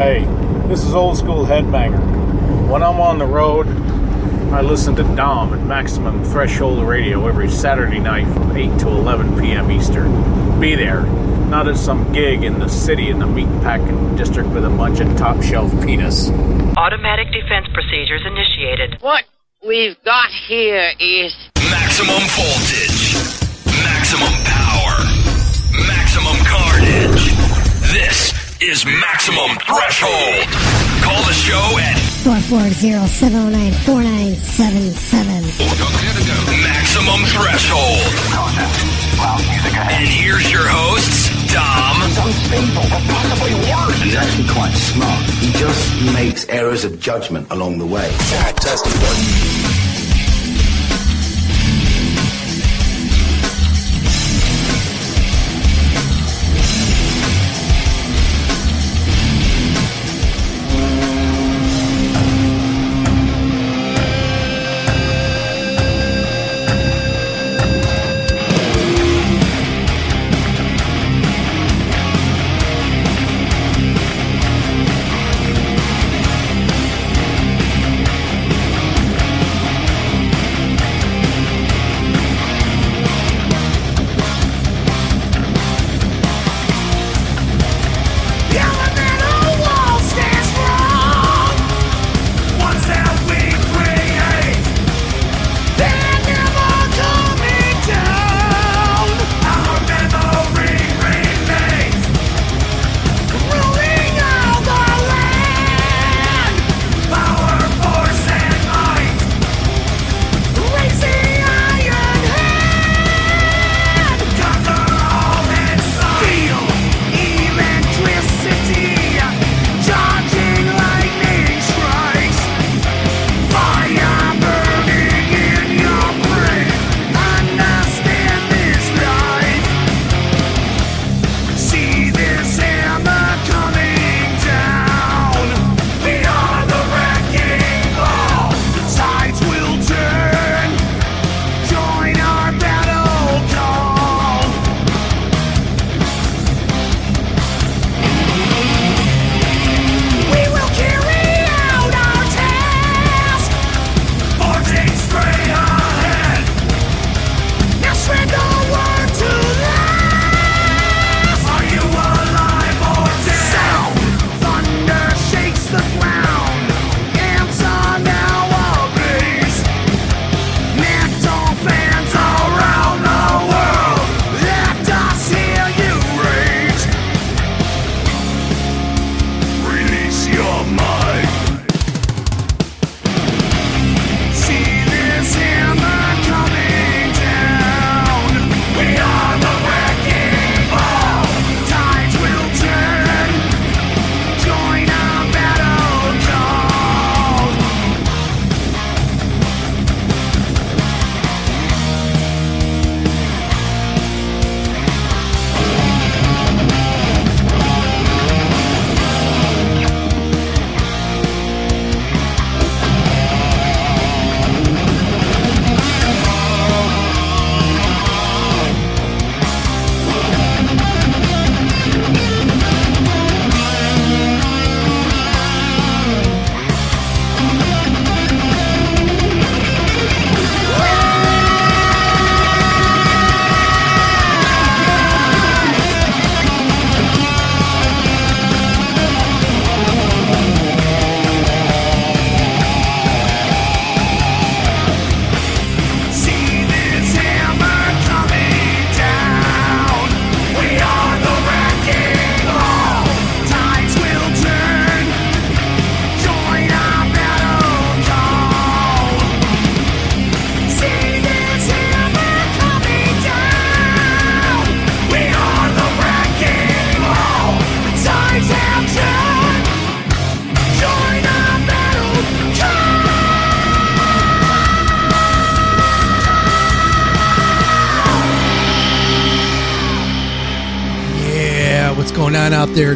Hey, this is old school headbanger. When I'm on the road, I listen to Dom at Maximum Threshold Radio every Saturday night from 8 to 11 p.m. Eastern. Be there, not at some gig in the city in the meatpacking district with a bunch of top shelf penis. Automatic defense procedures initiated. What we've got here is Maximum voltage. Is Maximum Threshold. Call the show at 440-709-4977. Maximum Threshold. And here's your hosts, Dom He's actually quite smart. He just makes errors of judgment along the way.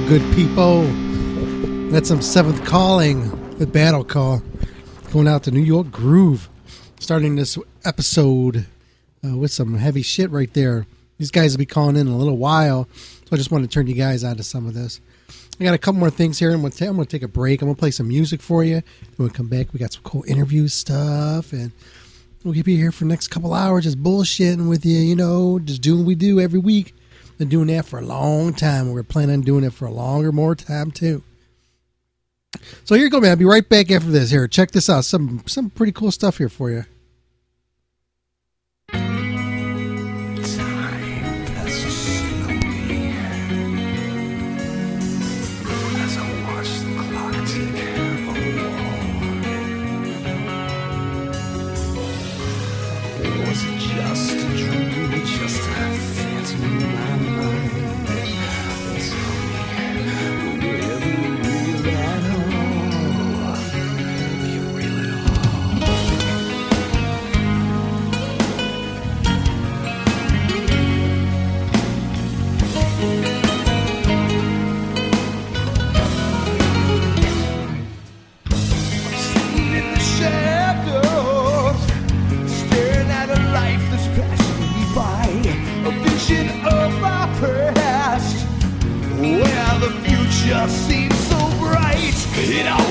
Good people? That's some seventh calling with Battle Call. Going out to New York Groove. Starting this episode uh, with some heavy shit right there. These guys will be calling in, in a little while, so I just want to turn you guys on to some of this. I got a couple more things here. I'm I'm gonna take a break. I'm gonna play some music for you. When we come back, we got some cool interview stuff, and we'll keep you here for the next couple hours, just bullshitting with you. You know, just doing what we do every week. Been doing that for a long time. We're planning on doing it for a longer, more time too. So here you go, man. I'll be right back after this. Here, check this out. Some some pretty cool stuff here for you. Seems so bright. It all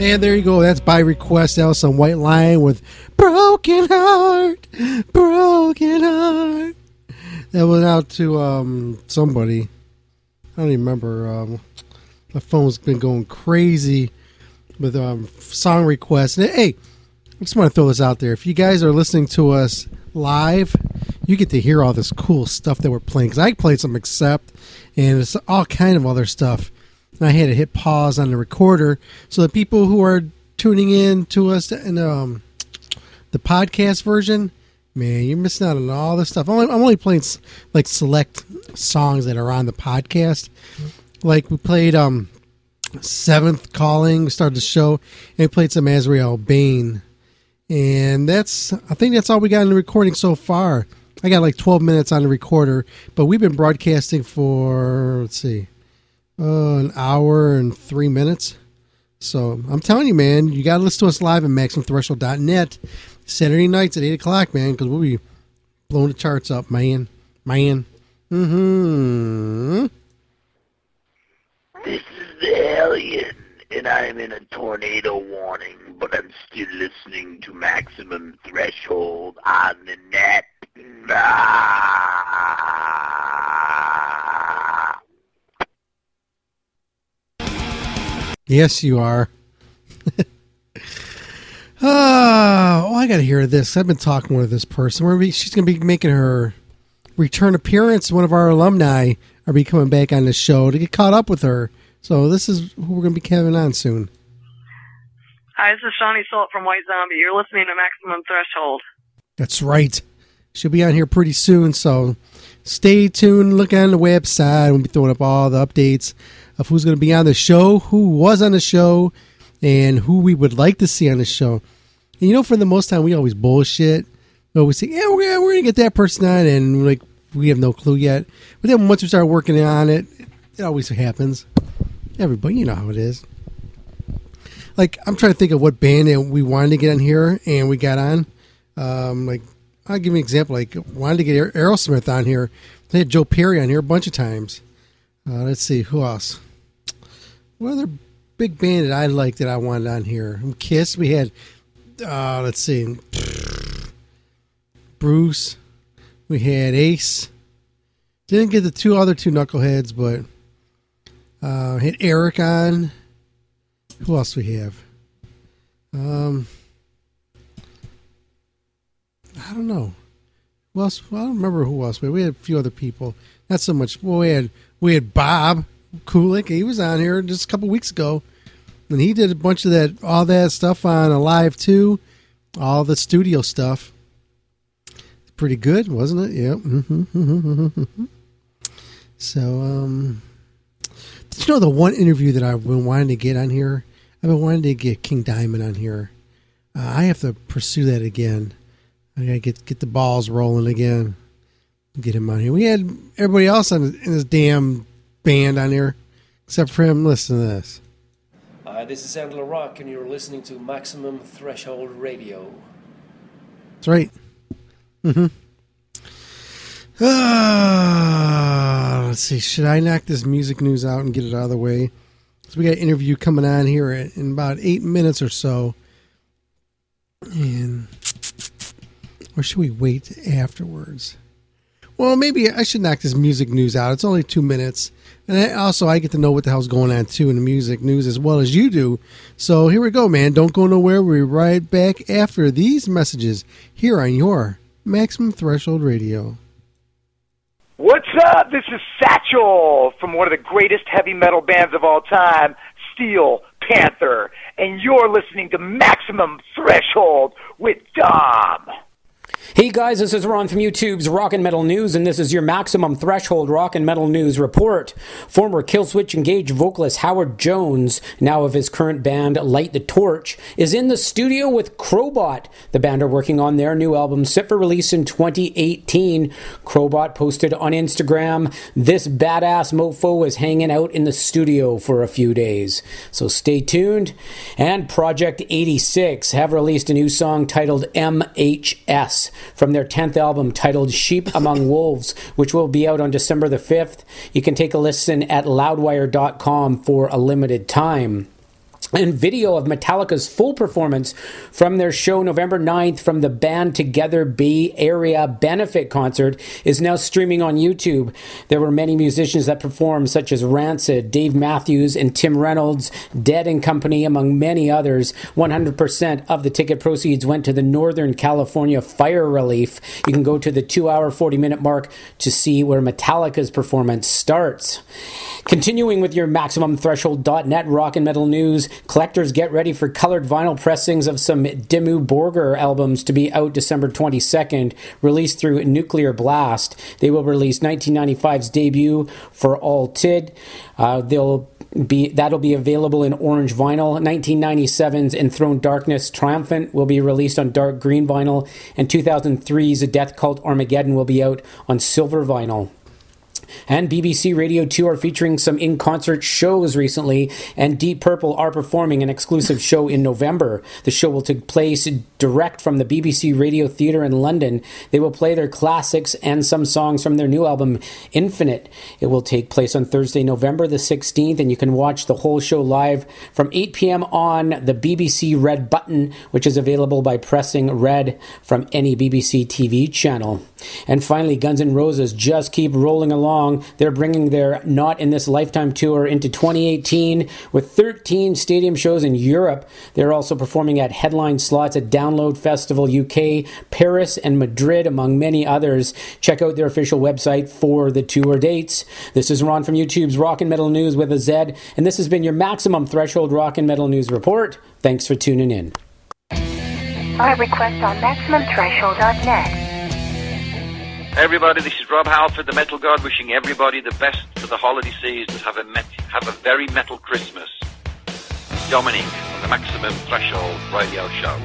And there you go. That's by request. That was some White Line with Broken Heart. Broken Heart. That went out to um, somebody. I don't even remember. Um, my phone's been going crazy with um, song requests. And, hey, I just want to throw this out there. If you guys are listening to us live, you get to hear all this cool stuff that we're playing. Because I played some Accept, and it's all kind of other stuff. And I had to hit pause on the recorder so the people who are tuning in to us in um, the podcast version, man, you're missing out on all this stuff. I'm only, playing like select songs that are on the podcast. Like we played um, Seventh Calling, we started the show, and we played some Azrael Bane. And that's, I think that's all we got in the recording so far. I got like 12 minutes on the recorder, but we've been broadcasting for, let's see, uh, an hour and three minutes. So I'm telling you, man, you got to listen to us live at MaximumThreshold.net Saturday nights at 8 o'clock, man, because we'll be blowing the charts up, man. Man. Mm-hmm. This is the alien, and I'm in a tornado warning, but I'm still listening to Maximum Threshold on the net. Ah. Yes, you are. Ah, oh, I got to hear this. I've been talking with this person. We're gonna be, she's going to be making her return appearance. One of our alumni are be coming back on the show to get caught up with her. So this is who we're going to be having on soon. Hi, this is Sean Yseult from White Zombie. You're listening to Maximum Threshold. That's right. She'll be on here pretty soon, so stay tuned. Look on the website. We'll be throwing up all the updates of who's going to be on the show, who was on the show, and who we would like to see on the show. And you know, for the most time, we always bullshit. We always say, "Yeah, we're, we're going to get that person on," and like we have no clue yet. But then once we start working on it, it always happens. Everybody, you know how it is. Like I'm trying to think of what band we wanted to get on here, and we got on. Um, like I'll give you an example. Like wanted to get Aerosmith on here. They had Joe Perry on here a bunch of times. Uh, let's see who else. What other big band that I liked that I wanted on here? Kiss. We had. Uh, let's see. Bruce. We had Ace. Didn't get the two other two knuckleheads, but uh, hit Eric on. Who else we have? Um, I don't know. Who else? I don't remember who else. We had a few other people. Not so much. Well, we had we had Bob Kulick. He was on here just a couple weeks ago, and he did a bunch of that, all that stuff on Alive II, all the studio stuff. Pretty good, wasn't it? Yep. Mm-hmm. so, um, did you know the one interview that I've been wanting to get on here? I've been wanting to get King Diamond on here. Uh, I have to pursue that again. I gotta get get the balls rolling again. Get him on here. We had everybody else on in this damn band on here, except for him. Listen to this. Hi, this is Angela Rock, and you're listening to Maximum Threshold Radio. That's right. Mm-hmm. Ah, let's see. Should I knock this music news out and get it out of the way? So we got an interview coming on here in about eight minutes or so. And or should we wait afterwards? Well, maybe I should knock this music news out. It's only two minutes, and also I get to know what the hell's going on too in the music news as well as you do. So here we go, man. Don't go nowhere. We'll be right back after these messages here on your Maximum Threshold Radio. What's up? This is Satchel from one of the greatest heavy metal bands of all time, Steel Panther, and you're listening to Maximum Threshold with Dom. Hey guys, this is Ron from YouTube's Rock and Metal News, and this is your Maximum Threshold Rock and Metal News report. Former Killswitch Engage vocalist Howard Jones, now of his current band Light the Torch, is in the studio with Crowbot. The band are working on their new album set for release in 2018. Crowbot posted on Instagram, This badass mofo is hanging out in the studio for a few days. So stay tuned. And Project 86 have released a new song titled MHS from their 10th album titled Sheep Among Wolves, which will be out on December the 5th. You can take a listen at loudwire.com for a limited time and video of Metallica's full performance from their show November 9th from the Band Together Bay Area benefit concert is now streaming on YouTube. There were many musicians that performed, such as Rancid, Dave Matthews, and Tim Reynolds, Dead and Company, among many others. 100% of the ticket proceeds went to the Northern California Fire Relief. You can go to the 2 hour 40 minute mark to see where Metallica's performance starts. Continuing with your Maximum Threshold.net rock and metal news, collectors get ready for colored vinyl pressings of some Dimmu Borgir albums to be out December 22nd, released through Nuclear Blast. They will release 1995's debut for All Tid. Uh, they'll be that'll be available in orange vinyl. 1997's Enthroned Darkness Triumphant will be released on dark green vinyl, and 2003's Death Cult Armageddon will be out on silver vinyl. And BBC Radio 2 are featuring some in concert shows recently, and Deep Purple are performing an exclusive show in November. The show will take place direct from the BBC Radio Theatre in London. They will play their classics and some songs from their new album, Infinite. It will take place on Thursday, November the 16th, and you can watch the whole show live from 8 p.m. on the BBC Red button, which is available by pressing red from any BBC TV channel. And finally, Guns N' Roses just keep rolling along. They're bringing their Not in This Lifetime tour into 2018 with 13 stadium shows in Europe. They're also performing at headline slots at Download Festival UK, Paris, and Madrid, among many others. Check out their official website for the tour dates. This is Ron from YouTube's Rock and Metal News with a Z, and this has been your Maximum Threshold Rock and Metal News report. Thanks for tuning in. Our request on MaximumThreshold.net. Everybody, this is Rob Halford, the Metal God, wishing everybody the best for the holiday season. Have a met- have a very metal Christmas. Dominic on the Maximum Threshold Radio Show.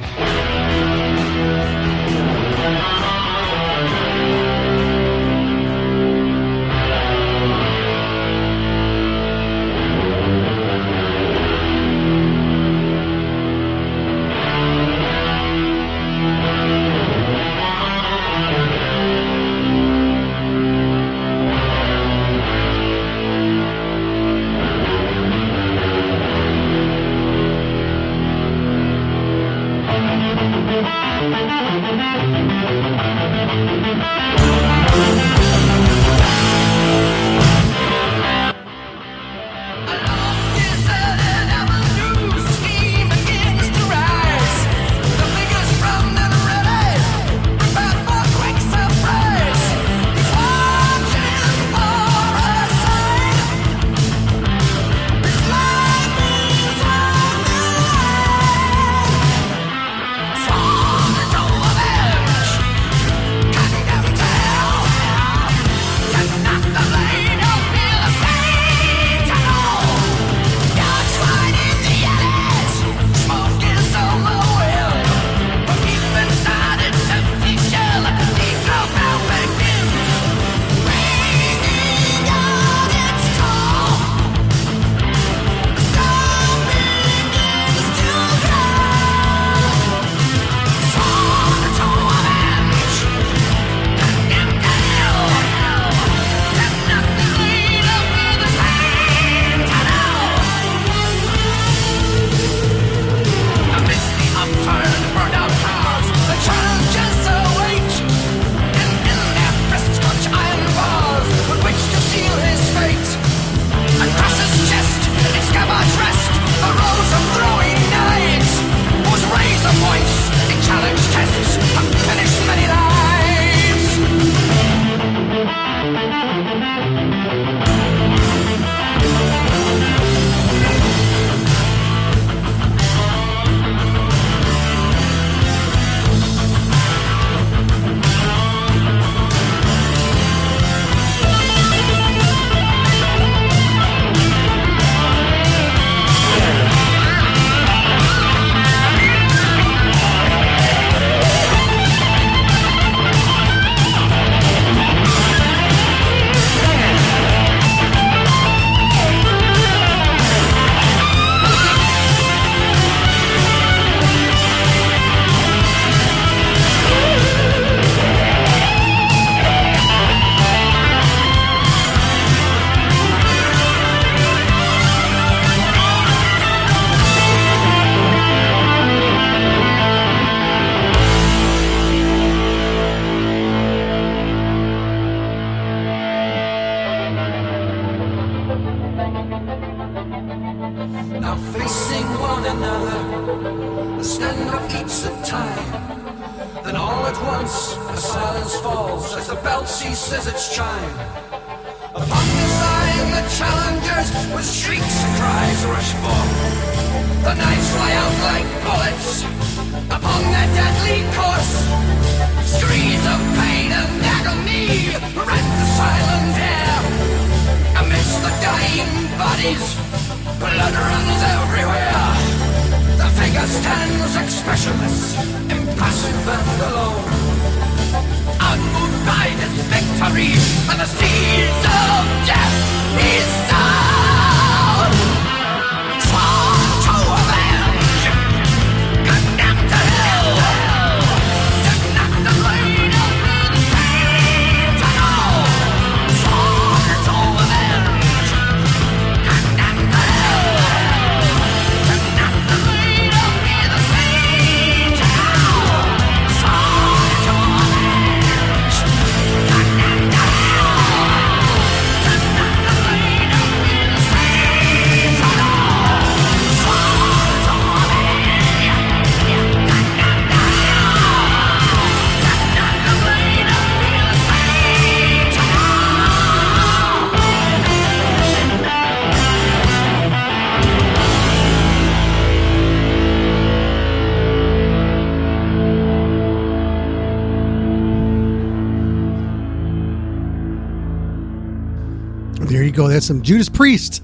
Some Judas Priest.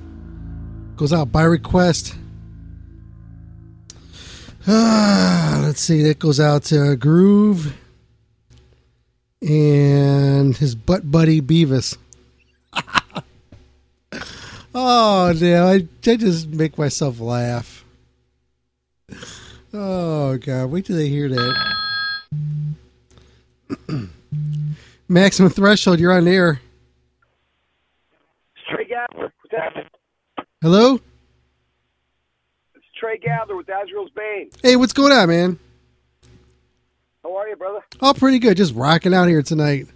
Goes out by request. Ah, let's see. That goes out to Groove and his butt buddy Beavis. oh, damn. I, I just make myself laugh. Oh, God. Wait till they hear that. Maximum Threshold, you're on air. Trey Gabbler with Az- Hello? It's Trey Gabbler with Azrael's Bane. Hey, what's going on, man? How are you, brother? Oh, pretty good. Just rocking out here tonight.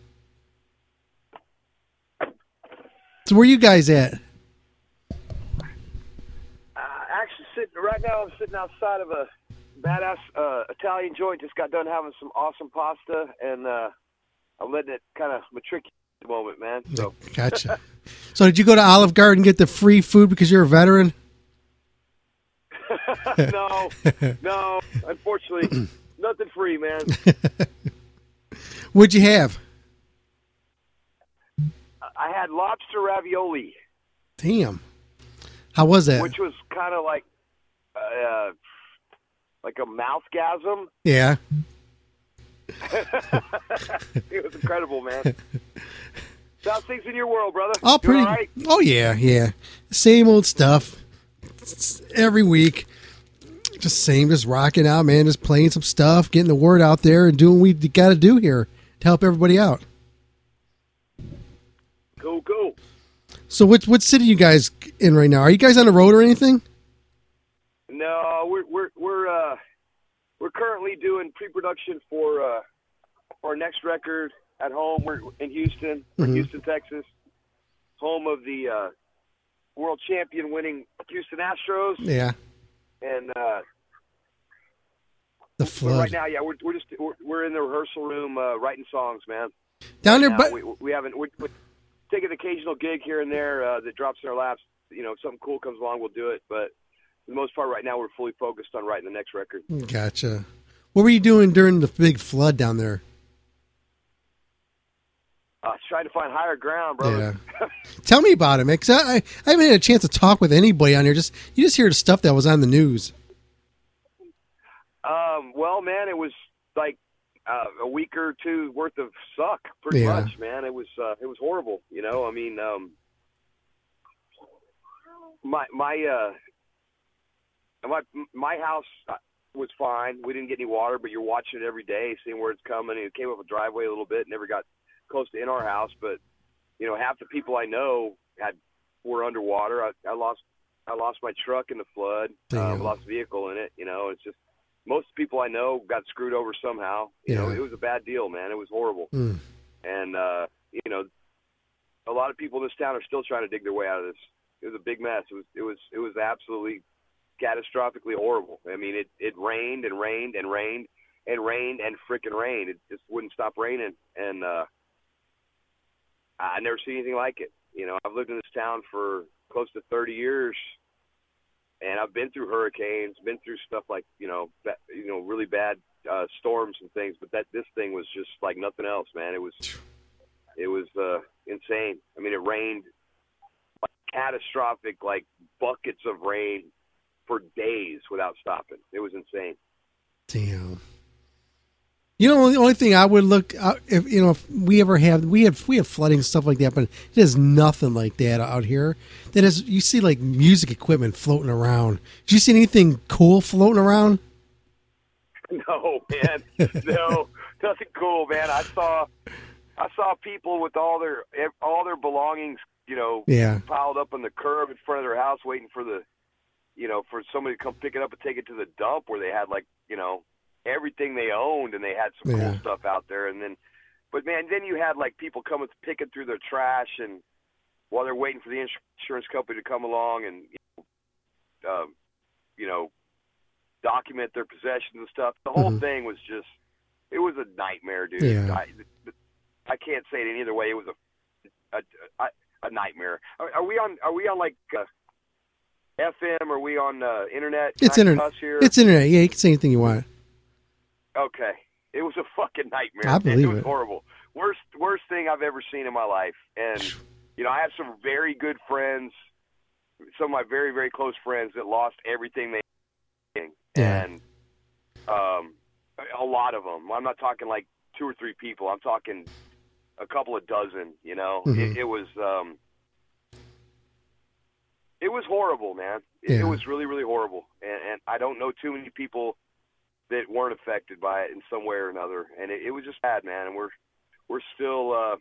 So, where you guys at? Uh, actually, sitting right now, I'm sitting outside of a badass uh, Italian joint. Just got done having some awesome pasta, and uh, I'm letting it kind of matriculate at the moment, man. So Gotcha. so, did you go to Olive Garden and get the free food because you're a veteran? no, no, unfortunately, nothing free, man. What'd you have? I had lobster ravioli, Damn. How was that? which was kind of like uh, like a mouthgasm. Yeah. it was incredible, man. How's things in your world, brother? Oh, Doing pretty. all right? Oh, yeah, yeah. Same old stuff. It's every week. Just same, just rocking out, man. Just playing some stuff, getting the word out there, and doing what we got to do here to help everybody out. Cool, cool. So, what what city you guys in right now? Are you guys on the road or anything? No, we're we're we're uh we're currently doing pre-production for uh for our next record at home. We're in Houston, we're in Mhm. Houston, Texas, home of the uh world champion winning Houston Astros. Yeah. And uh The flood right now, yeah, we're we're just we're, we're in the rehearsal room uh writing songs, man. down there, but we, we haven't we, we take an occasional gig here and there uh, that drops in our laps. You know, if something cool comes along, we'll do it. But for the most part, right now, we're fully focused on writing the next record. gotcha. What were you doing during the big flood down there? Uh, trying to find higher ground, brother. Tell me about it, man. 'cause I, I haven't had a chance to talk with anybody on here. Just you just hear the stuff that was on the news. Um, well, man, it was like uh, a week or two worth of suck, pretty Yeah. much, man. It was uh, it was horrible. You know, I mean, um, my my uh, my my house uh, was fine. We didn't get any water, but you're watching it every day, seeing where it's coming. It came up a driveway a little bit, never got close to in our house, but you know, half the people I know had were underwater. I, I lost I lost my truck in the flood. Um, lost a vehicle in it. You know, it's just most people I know got screwed over somehow. You know, it was a bad deal, man. It was horrible. Mm. And uh, you know, a lot of people in this town are still trying to dig their way out of this. It was a big mess. It was it was it was absolutely catastrophically horrible. I mean, it it rained and rained and rained and rained and frickin' rained. It just wouldn't stop raining, and uh, I never seen anything like it. You know, I've lived in this town for close to 30 years, and I've been through hurricanes, been through stuff like you know, you know, really bad uh, storms and things. But that this thing was just like nothing else, man. It was it was uh, insane. I mean, it rained like, catastrophic, like buckets of rain for days without stopping. It was insane. Damn. You know, the only thing I would look out if you know if we ever have we have we have flooding stuff like that, but it is nothing like that out here. That is, you see like music equipment floating around. Did you see anything cool floating around? No, man, no, nothing cool, man. I saw, I saw people with all their all their belongings, you know, Yeah. piled up on the curb in front of their house, waiting for the, you know, for somebody to come pick it up and take it to the dump where they had like, you know, everything they owned and they had some Yeah. cool stuff out there. And then, but man, then you had like people coming picking through their trash and while they're waiting for the insurance company to come along and, you know, um, you know, document their possessions and stuff. The whole Mhm. thing was just, it was a nightmare, dude. Yeah. I, I can't say it any other way. It was a, a, a, a nightmare. Are, are we on? Are we on like uh, FM? Are we on uh, internet? It's internet. It's internet. Yeah, you can say anything you want. Okay. It was a fucking nightmare. I believe it was it. horrible. Worst worst thing I've ever seen in my life. And you know, I have some very good friends, some of my very very close friends that lost everything they Yeah. and um a lot of them. I'm not talking like two or three people. I'm talking a couple of dozen, you know. Mhm. It, it was um it was horrible, man. It, Yeah. it was really really horrible. And and I don't know too many people that weren't affected by it in some way or another. And it, it was just bad, man. And we're we're still uh,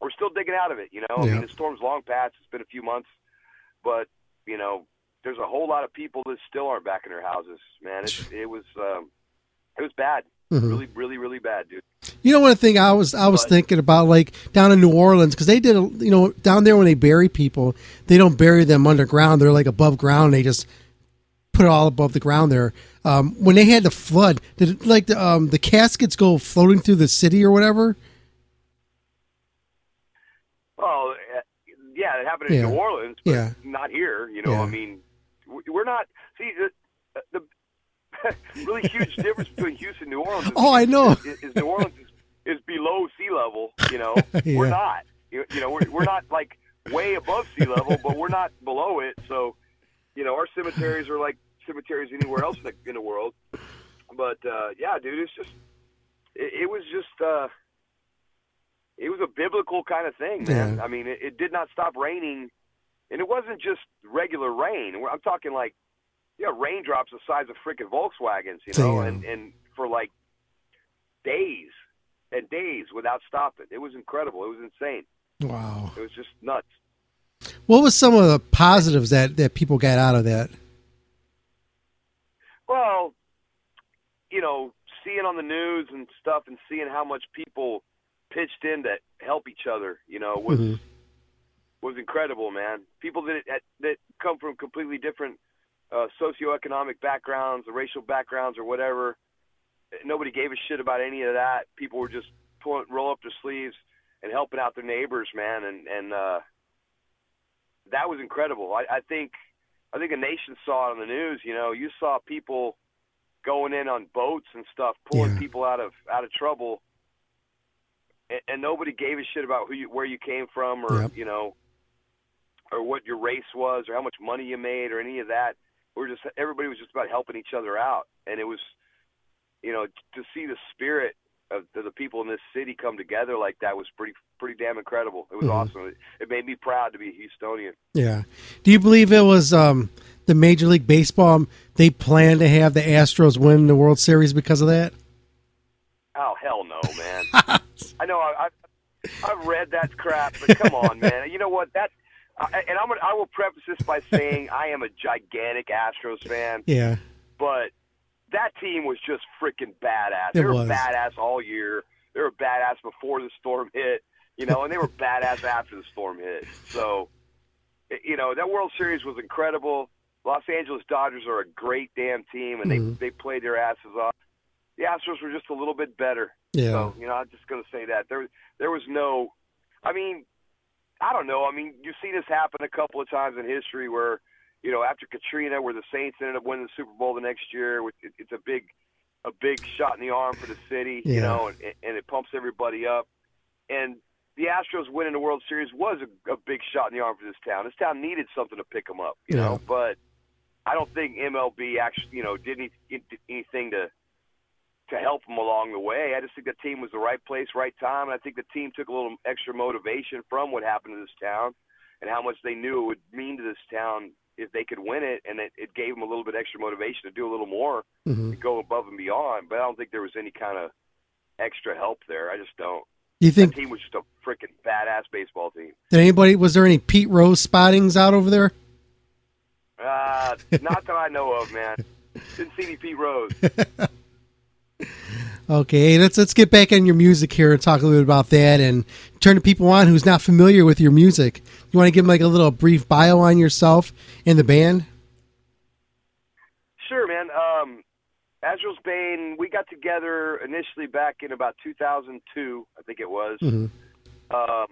we're still digging out of it. You know, I mean, the storm's long past. It's been a few months, but you know, there's a whole lot of people that still aren't back in their houses. Man, it, it was um, it was bad. Mhm. Really, really, really bad, dude. You know one thing I was I was But- thinking about like down in New Orleans because they did a, you know down there when they bury people they don't bury them underground they're like above ground they just put it all above the ground there. Um, when they had the flood, did it, like the um, the caskets go floating through the city or whatever? Oh, uh, yeah, it happened in Yeah. New Orleans, but Yeah. not here. You know, Yeah. I mean, we're not. See, the, the really huge difference between Houston and New Orleans. Is, Oh, I know. Is, is New Orleans is, is below sea level. You know, we're not. You, you know, we're we're not like way above sea level, but we're not below it. So, you know, our cemeteries are like cemeteries anywhere else in the, in the world. But uh, yeah, dude, it's just it, it was just. uh it was a biblical kind of thing, man. Yeah. I mean, it, it did not stop raining, and it wasn't just regular rain. I'm talking like, yeah, raindrops the size of freaking Volkswagens, you know, Damn. and and for like days and days without stopping. It was incredible. It was insane. Wow. It was just nuts. What was some of the positives that that people got out of that? Well, you know, seeing on the news and stuff, and seeing how much people pitched in to help each other, you know, was Mhm. was incredible, man. People that that, that come from completely different uh, socioeconomic backgrounds, or racial backgrounds, or whatever. Nobody gave a shit about any of that. People were just pulling, roll up their sleeves and helping out their neighbors, man, and and uh, that was incredible. I, I think I think a nation saw it on the news. You know, you saw people going in on boats and stuff, pulling Yeah. people out of out of trouble, and, and nobody gave a shit about who you, where you came from, or Yep. you know, or what your race was, or how much money you made, or any of that. We're just everybody was just about helping each other out, and it was, you know, to see the spirit of the, people in this city come together like that was pretty pretty damn incredible. It was Mhm. awesome. It, it made me proud to be a Houstonian. Yeah. Do you believe it was um, the Major League Baseball? um, They planned to have the Astros win the World Series because of that. Oh hell no, man! I know I, I I've read that crap, but come on, man. You know what? That I, and I'm gonna, I will preface this by saying I am a gigantic Astros fan, Yeah. but that team was just freaking badass. It they were was. badass all year. They were badass before the storm hit, you know, and they were badass after the storm hit. So, you know, that World Series was incredible. Los Angeles Dodgers are a great damn team, and they mm-hmm. they played their asses off. The Astros were just a little bit better. Yeah. So you know, I'm just going to say that there there was no. I mean, I don't know. I mean, you've seen this happen a couple of times in history where, you know, after Katrina, where the Saints ended up winning the Super Bowl the next year. It's a big, a big shot in the arm for the city, you know, and, and it pumps everybody up. And the Astros winning the World Series was a, a big shot in the arm for this town. This town needed something to pick them up, you Yeah. know. But I don't think MLB actually, you know, did any, did anything to to help them along the way. I just think the team was the right place, right time, and I think the team took a little extra motivation from what happened to this town and how much they knew it would mean to this town if they could win it, and it, it gave them a little bit extra motivation to do a little more, Mhm. to go above and beyond. But I don't think there was any kind of extra help there. I just don't. You think that team was just a freaking badass baseball team? did anybody was there any Pete Rose spottings out over there? Uh, not that I know of, man. Didn't see any Pete Rose. Okay, let's let's get back on your music here and talk a little bit about that and turn to people on who's not familiar with your music. You want to give them like a little brief bio on yourself and the band? Sure, man. Um, Azrael's Bane, we got together initially back in about 2002, I think it was. Mhm. Um,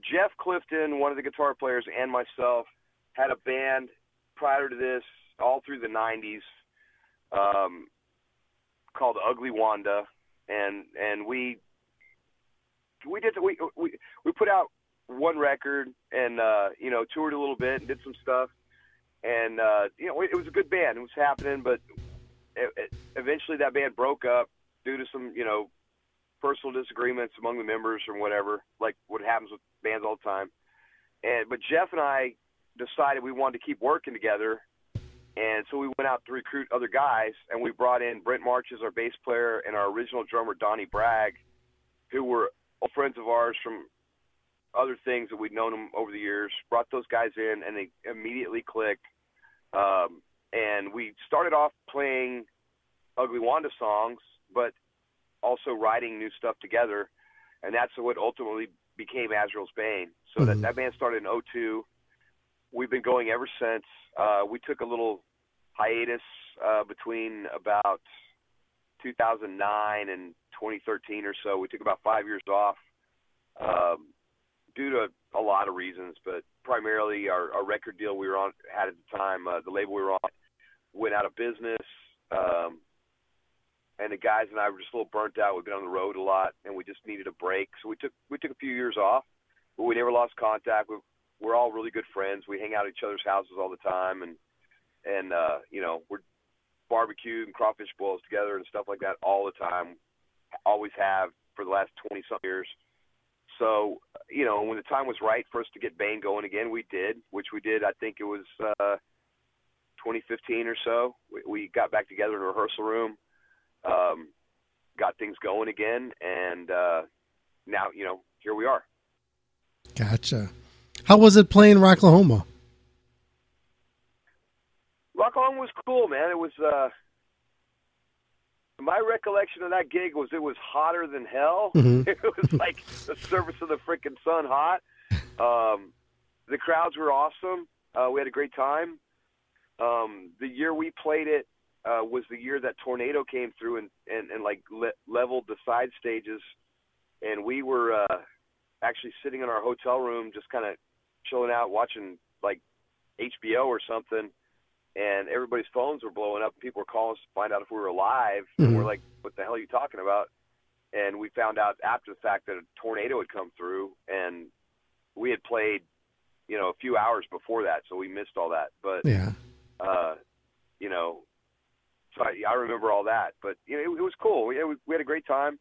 Jeff Clifton, one of the guitar players, and myself had a band prior to this, all through the 90s, um, called Ugly Wanda, and and we we did we we we put out one record and uh, you know toured a little bit and did some stuff, and uh, you know it, it was a good band. It was happening, but it, it, eventually that band broke up due to some you know personal disagreements among the members or whatever, like what happens with bands all the time. And but Jeff and I decided we wanted to keep working together, and so we went out to recruit other guys, and we brought in Brent March as our bass player and our original drummer Donnie Bragg, who were old friends of ours from other things that we'd known them over the years. Brought those guys in, and they immediately clicked. Um, and we started off playing Ugly Wanda songs, but also writing new stuff together, and that's what ultimately became Azrael's Bane. So that, Mhm. that band started in '02. We've been going ever since. Uh, we took a little hiatus uh, between about 2009 and 2013 or so. We took about five years off um, due to a lot of reasons, but primarily our, our record deal we were on had at the time, uh, the label we were on, went out of business. Um, and the guys and I were just a little burnt out. We've been on the road a lot, and we just needed a break. So we took we took a few years off, but we never lost contact. We, we're all really good friends. We hang out at each other's houses all the time, and and uh, you know we're barbecue and crawfish boils together and stuff like that all the time. Always have for the last twenty something years. So you know when the time was right for us to get Bane going again, we did, which we did. I think it was uh, 2015 or so. We, we got back together in a rehearsal room um, got things going again, and uh, now you know here we are. Gotcha. How was it playing Rocklahoma? Rocklahoma was cool, man. It was uh, my recollection of that gig was it was hotter than hell. Mhm. it was like the surface of the freaking sun hot. Um, the crowds were awesome. Uh, we had a great time. Um, the year we played it uh, was the year that tornado came through and and, and like le- leveled the side stages, and we were uh, actually sitting in our hotel room, just kind of chilling out, watching like HBO or something. And everybody's phones were blowing up. People were calling us to find out if we were alive. And Mhm. we're like, "What the hell are you talking about?" And we found out after the fact that a tornado had come through, and we had played, you know, a few hours before that, so we missed all that. But Yeah. uh, you know, so I, I remember all that. But you know, it, it was cool. We, we had a great time.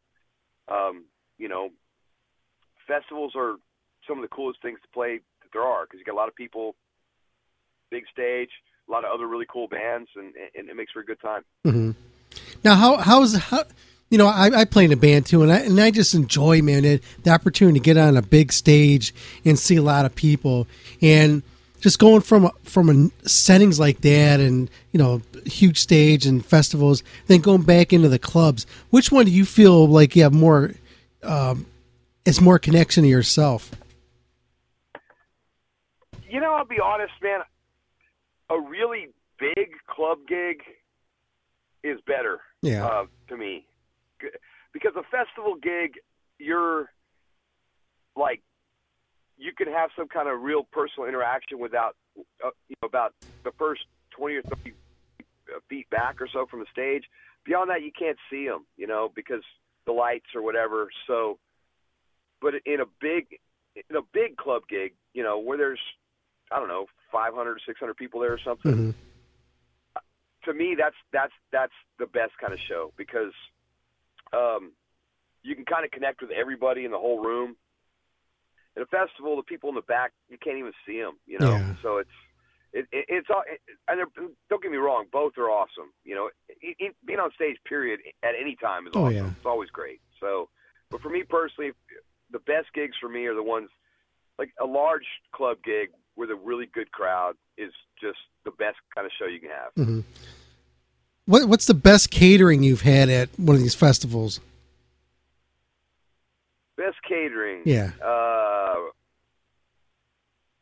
Um, you know, festivals are some of the coolest things to play that there are because you got a lot of people, big stage, a lot of other really cool bands, and, and it makes for a good time. hmm Now, how how's how you know I, I play in a band too, and I and I just enjoy man it, the opportunity to get on a big stage and see a lot of people, and just going from from a, settings like that, and you know huge stage and festivals, then going back into the clubs. Which one do you feel like you have more? Um, it's more connection to yourself. You know, I'll be honest, man. A really big club gig is better. Yeah. Uh, to me, because a festival gig, you're like you can have some kind of real personal interaction without uh, you know, about the first twenty or thirty feet back or so from the stage. Beyond that, you can't see them, you know, because the lights or whatever. So, but in a big in a big club gig, you know, where there's I don't know 500 600 people there or something. Mhm. To me, that's that's that's the best kind of show because um, you can kind of connect with everybody in the whole room. At a festival, the people in the back you can't even see them, you know. Yeah. So it's it, it, it's all. It, and don't get me wrong, both are awesome. You know, it, it, being on stage, period, at any time is Oh, awesome. yeah. It's always great. So, but for me personally, the best gigs for me are the ones like a large club gig with a really good crowd is just the best kind of show you can have. hmm What What's the best catering you've had at one of these festivals? Best catering. Yeah. Uh,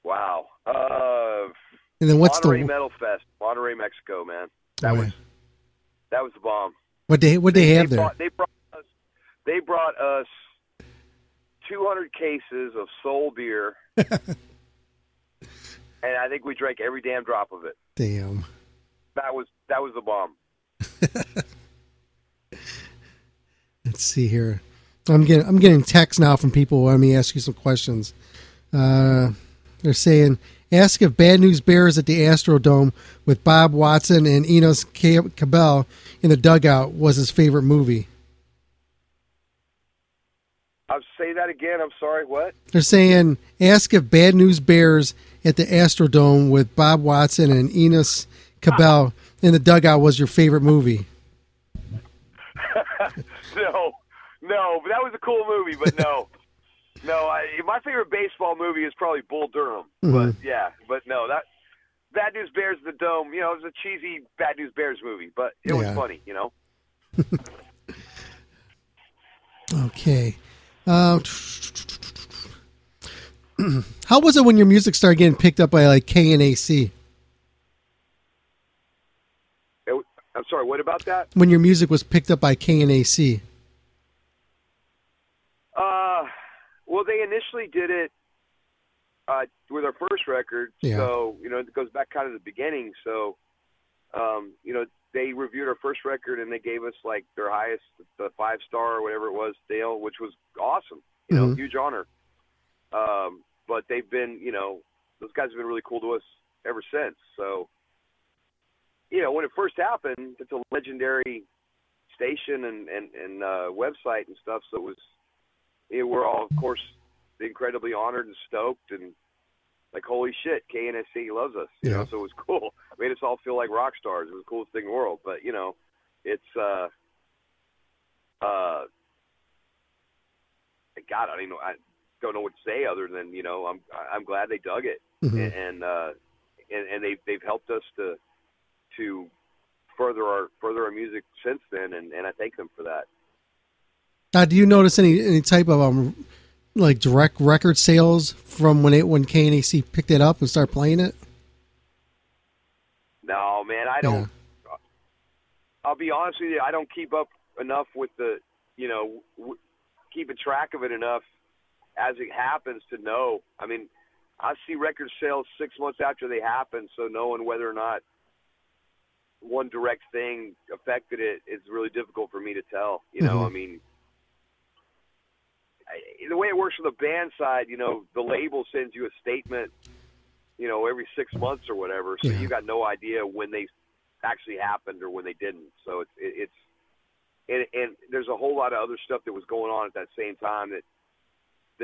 wow. Uh, And then what's the- Monterrey Metal Fest, Monterrey, Mexico, man. That Oh, was yeah. that was the bomb. What they What they have there? Brought, they brought us. They brought us 200 cases of Sol beer, and I think we drank every damn drop of it. Damn. That was that was the bomb. Let's see here. I'm getting I'm getting texts now from people. Let me ask you some questions. Uh, they're saying, ask if Bad News Bears at the Astrodome with Bob Watson and Enos Cabell in the dugout was his favorite movie. I'll say that again. I'm sorry. What? They're saying, ask if Bad News Bears at the Astrodome with Bob Watson and Enos Cabell in the dugout was your favorite movie. no, no. But that was a cool movie. But no, no. I, my favorite baseball movie is probably Bull Durham. Mhm. But yeah, but no, that Bad News Bears the Dome. You know, it was a cheesy Bad News Bears movie, but it was funny. You know. Okay. Uh, how was it when your music started getting picked up by like KNAC? It, I'm sorry. What about that? When your music was picked up by KNAC? Uh, well, they initially did it uh, with our first record, Yeah. so you know it goes back kind of the beginning. So, um, you know, they reviewed our first record and they gave us like their highest, the five star or whatever it was, Dale, which was awesome. You know, Mhm. huge honor. Um, but they've been, you know, those guys have been really cool to us ever since. So, you know, when it first happened, it's a legendary station and and, and uh, website and stuff. So it was you know, we're all, of course, incredibly honored and stoked and like, holy shit, KNAC loves us. You know, Yeah. so it was cool. Made us all feel like rock stars. It was the coolest thing in the world. But you know, it's uh, uh, God, I don't even know. I don't know what to say other than you know, I'm I'm glad they dug it Mhm. and and, uh, and and they've they've helped us to to further our further our music since then, and and I thank them for that. Now, do you notice any any type of um like direct record sales from when it when KNAC picked it up and started playing it? No, man, I don't. I'll be honest with you. I don't keep up enough with the, you know, w- keeping track of it enough as it happens to know. I mean, I see record sales six months after they happen, so knowing whether or not one direct thing affected it is really difficult for me to tell. You know, Mhm. I mean, I, the way it works from the band side, you know, the label sends you a statement, you know, every six months or whatever, so Yeah. you got no idea when they actually happened or when they didn't. So it's it, it's and, and there's a whole lot of other stuff that was going on at that same time that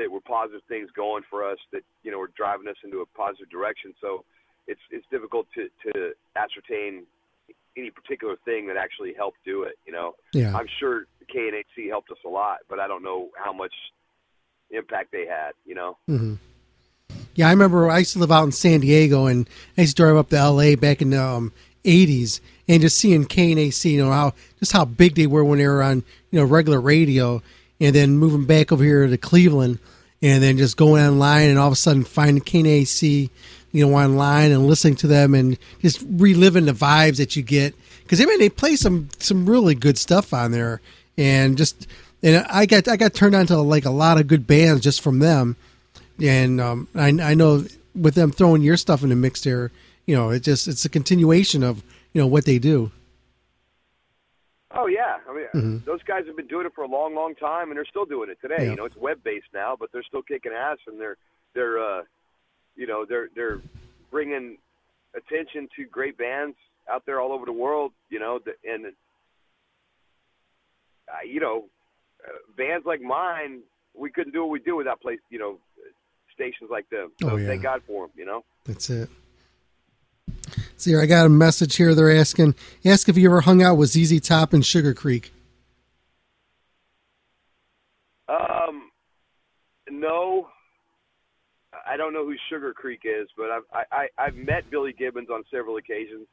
that were positive things going for us that you know were driving us into a positive direction. So it's it's difficult to to ascertain any particular thing that actually helped do it. You know, Yeah. I'm sure KNAC helped us a lot, but I don't know how much impact they had. You know. hmm Yeah, I remember I used to live out in San Diego, and I used to drive up to L.A. back in the um, '80s, and just seeing KNAC, you know how just how big they were when they were on you know regular radio, and then moving back over here to Cleveland, and then just going online, and all of a sudden finding KNAC you know, online and listening to them and just reliving the vibes that you get. Because I mean, they play some some really good stuff on there, and just and I got I got turned on to like a lot of good bands just from them, and um, I I know with them throwing your stuff in the mix there, you know, it just it's a continuation of you know what they do. Oh I mean Mhm. those guys have been doing it for a long, long time, and they're still doing it today. Yeah. You know, it's web based now, but they're still kicking ass, and they're they're uh, you know they're they're bringing attention to great bands out there all over the world. You know, and uh, you know uh, bands like mine, we couldn't do what we do without place. You know, stations like them. So Oh, yeah. thank God for them. You know. That's it. See I got a message here. They're asking, ask if you ever hung out with ZZ Top in Sugar Creek. Um, no, I don't know who Sugar Creek is, but I've I, I, I've met Billy Gibbons on several occasions.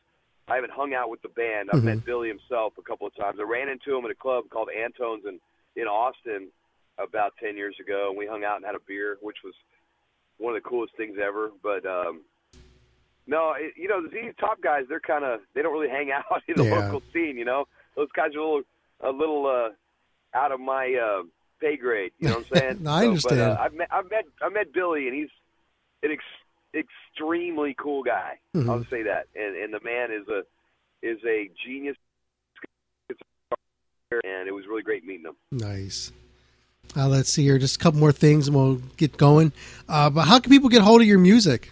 I haven't hung out with the band. I've Mhm. met Billy himself a couple of times. I ran into him at a club called Antone's in in Austin about ten years ago, and we hung out and had a beer, which was one of the coolest things ever. But um, no, it, you know the ZZ Top guys, they're kind of they don't really hang out in the Yeah. local scene. You know, those guys are a little a little uh, out of my uh, pay grade. You know what I'm saying? No, I So, understand. But, uh, I've met I've met I met Billy, and he's an ex- extremely cool guy. Mhm. I'll say that. And and the man is a is a genius, and it was really great meeting him. Nice. Uh, let's see here, just a couple more things, and we'll get going. Uh, but how can people get hold of your music?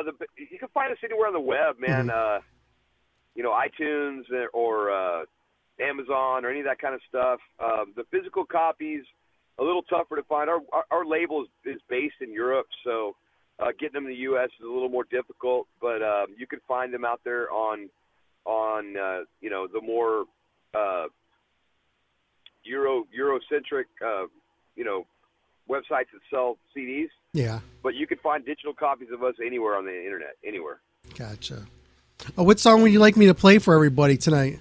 Uh, the, you can find us anywhere on the web, man. Uh, you know, iTunes or uh, Amazon or any of that kind of stuff. Um, the physical copies a little tougher to find. Our our, our label is, is based in Europe, so uh, getting them in the U.S. is a little more difficult. But um, you can find them out there on on uh, you know the more uh, Euro Eurocentric uh, you know websites that sell CDs. Yeah, But you can find digital copies of us anywhere on the internet, anywhere. gotcha. Uh, what song would you like me to play for everybody tonight?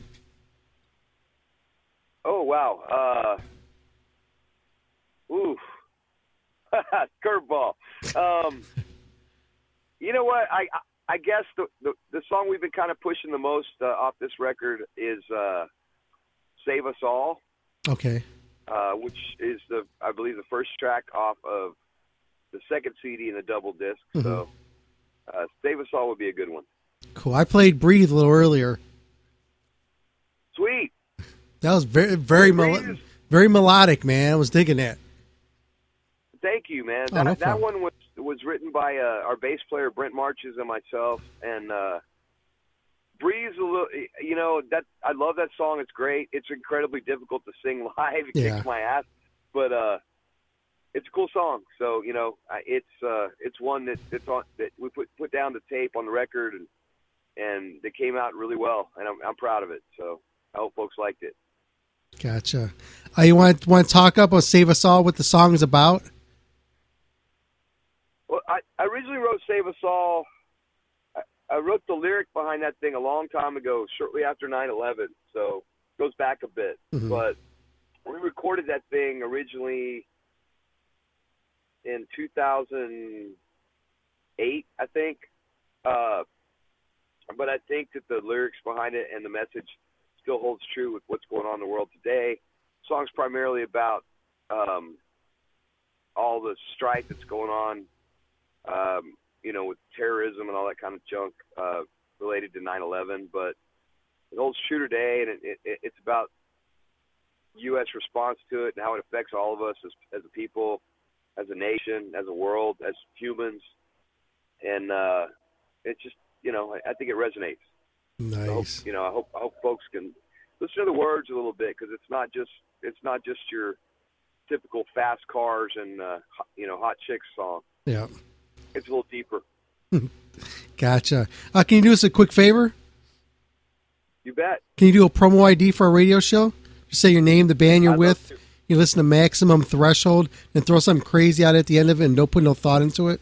Oh wow. Uh, oof. Curveball. Um, you know what? I I guess the, the the song we've been kind of pushing the most uh, off this record is uh, "Save Us All," Okay. Uh, which is the I believe the first track off of the second CD in the double disc. So, uh, "Save Us All" would be a good one. Cool. I played "Breathe" a little earlier. Sweet. That was very, very, mel- very melodic, man. I was digging that. Thank you, man. Oh, that, no that one was was written by uh, our bass player Brent Marches and myself, and uh, breathes a little. You know that I love that song. It's great. It's incredibly difficult to sing live. It Yeah. kicks my ass, but uh, it's a cool song. So you know, it's uh, it's one that it's on that we put put down the tape on the record, and and it came out really well, and I'm I'm proud of it. So I hope folks liked it. Gotcha. Uh, you want want to talk up or save us all what the song is about? Well, I, I originally wrote "Save Us All." I, wrote the lyric behind that thing a long time ago, shortly after 9/11. So it goes back a bit. Mhm. But we recorded that thing originally in 2008, I think. Uh, but I think that the lyrics behind it and the message still holds true with what's going on in the world today. The song's primarily about um, all the strife that's going on um, you know, with terrorism and all that kind of junk uh, related to 9/11. But it holds true today, and it, it, it's about U.S. response to it and how it affects all of us as, as a people, as a nation, as a world, as humans. And uh, it just, you know, I, I think it resonates. I hope, Nice. you know, I hope I hope folks can listen to the words a little bit because it's not just it's not just your typical fast cars and uh, you know hot chicks song. Yeah. It's a little deeper. Gotcha. Uh, can you do us a quick favor? You bet. Can you do a promo ID for a radio show? Just say your name, the band you're with. You listen to Maximum Threshold, and throw something crazy out at the end of it, and don't put no thought into it.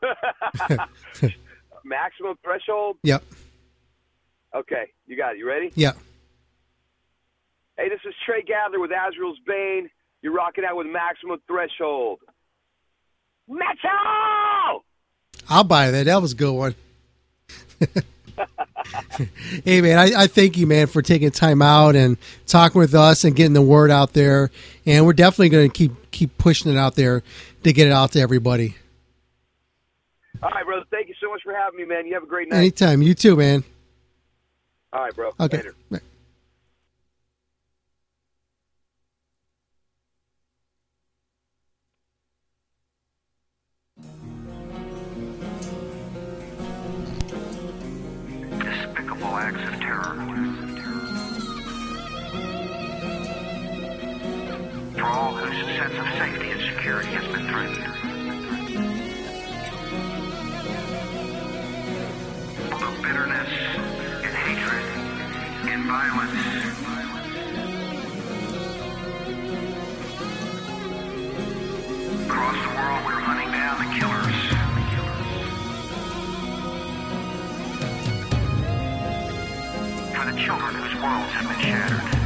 Maximum threshold. Yep. Okay, you got it. You ready? Yeah. Hey, this is Trey Gather with Azrael's Bane. You're rocking out with Maximum Threshold. I'll buy that. That was a good one. hey man, I, I thank you, man, for taking time out and talking with us and getting the word out there. And we're definitely going to keep keep pushing it out there to get it out to everybody. All right, brother. Thank you so much for having me, man. You have a great night. Anytime, you too, man. All right, bro. Okay. Later. Despicable acts of terror. For all whose sense of safety and security has been threatened. Of bitterness and hatred and violence. Across the world, children whose worlds have been shattered.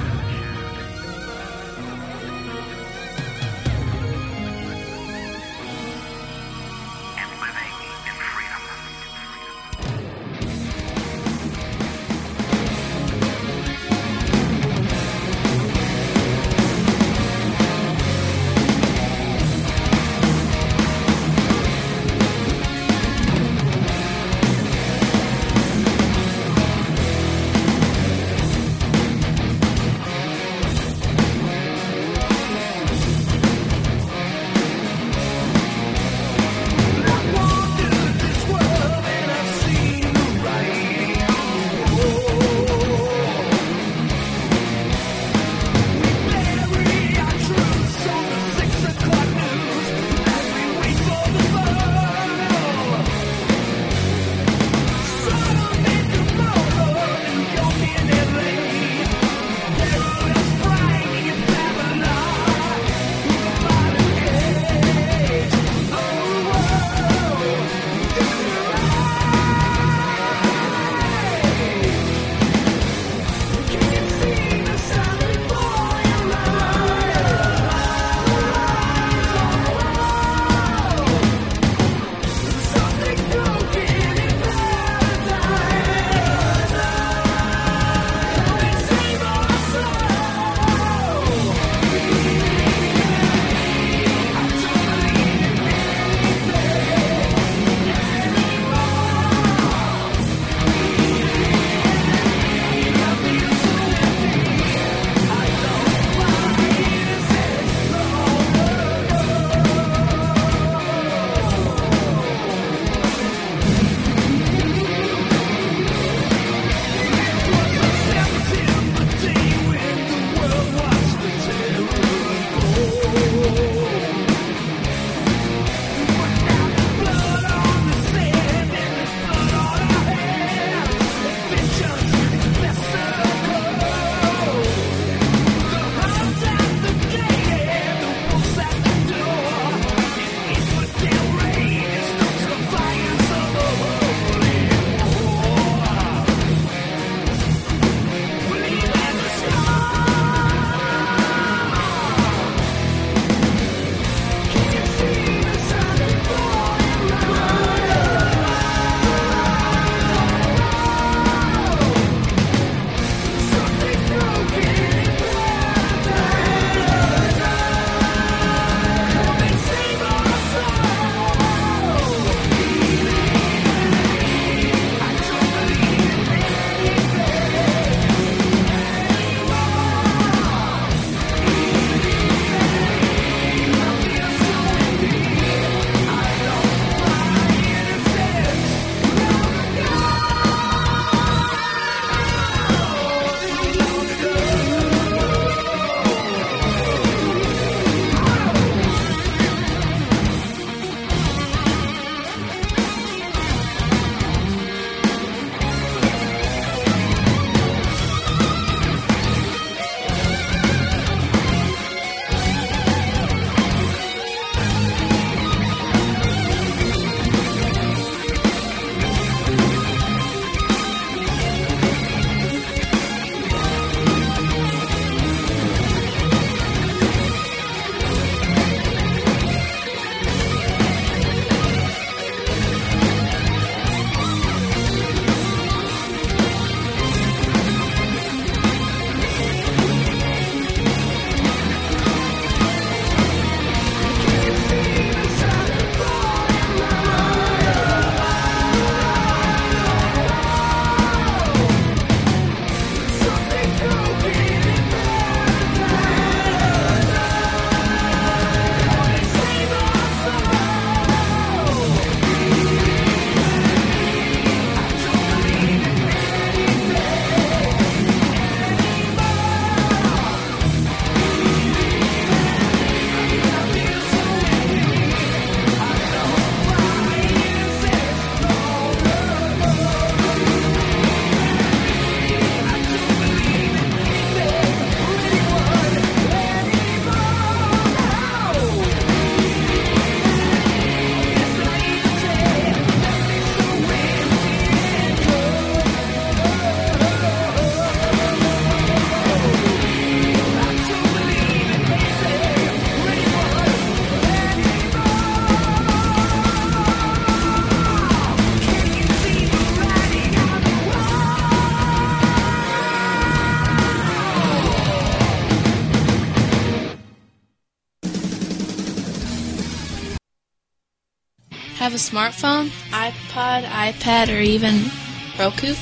Have a smartphone, iPod, iPad, or even Roku?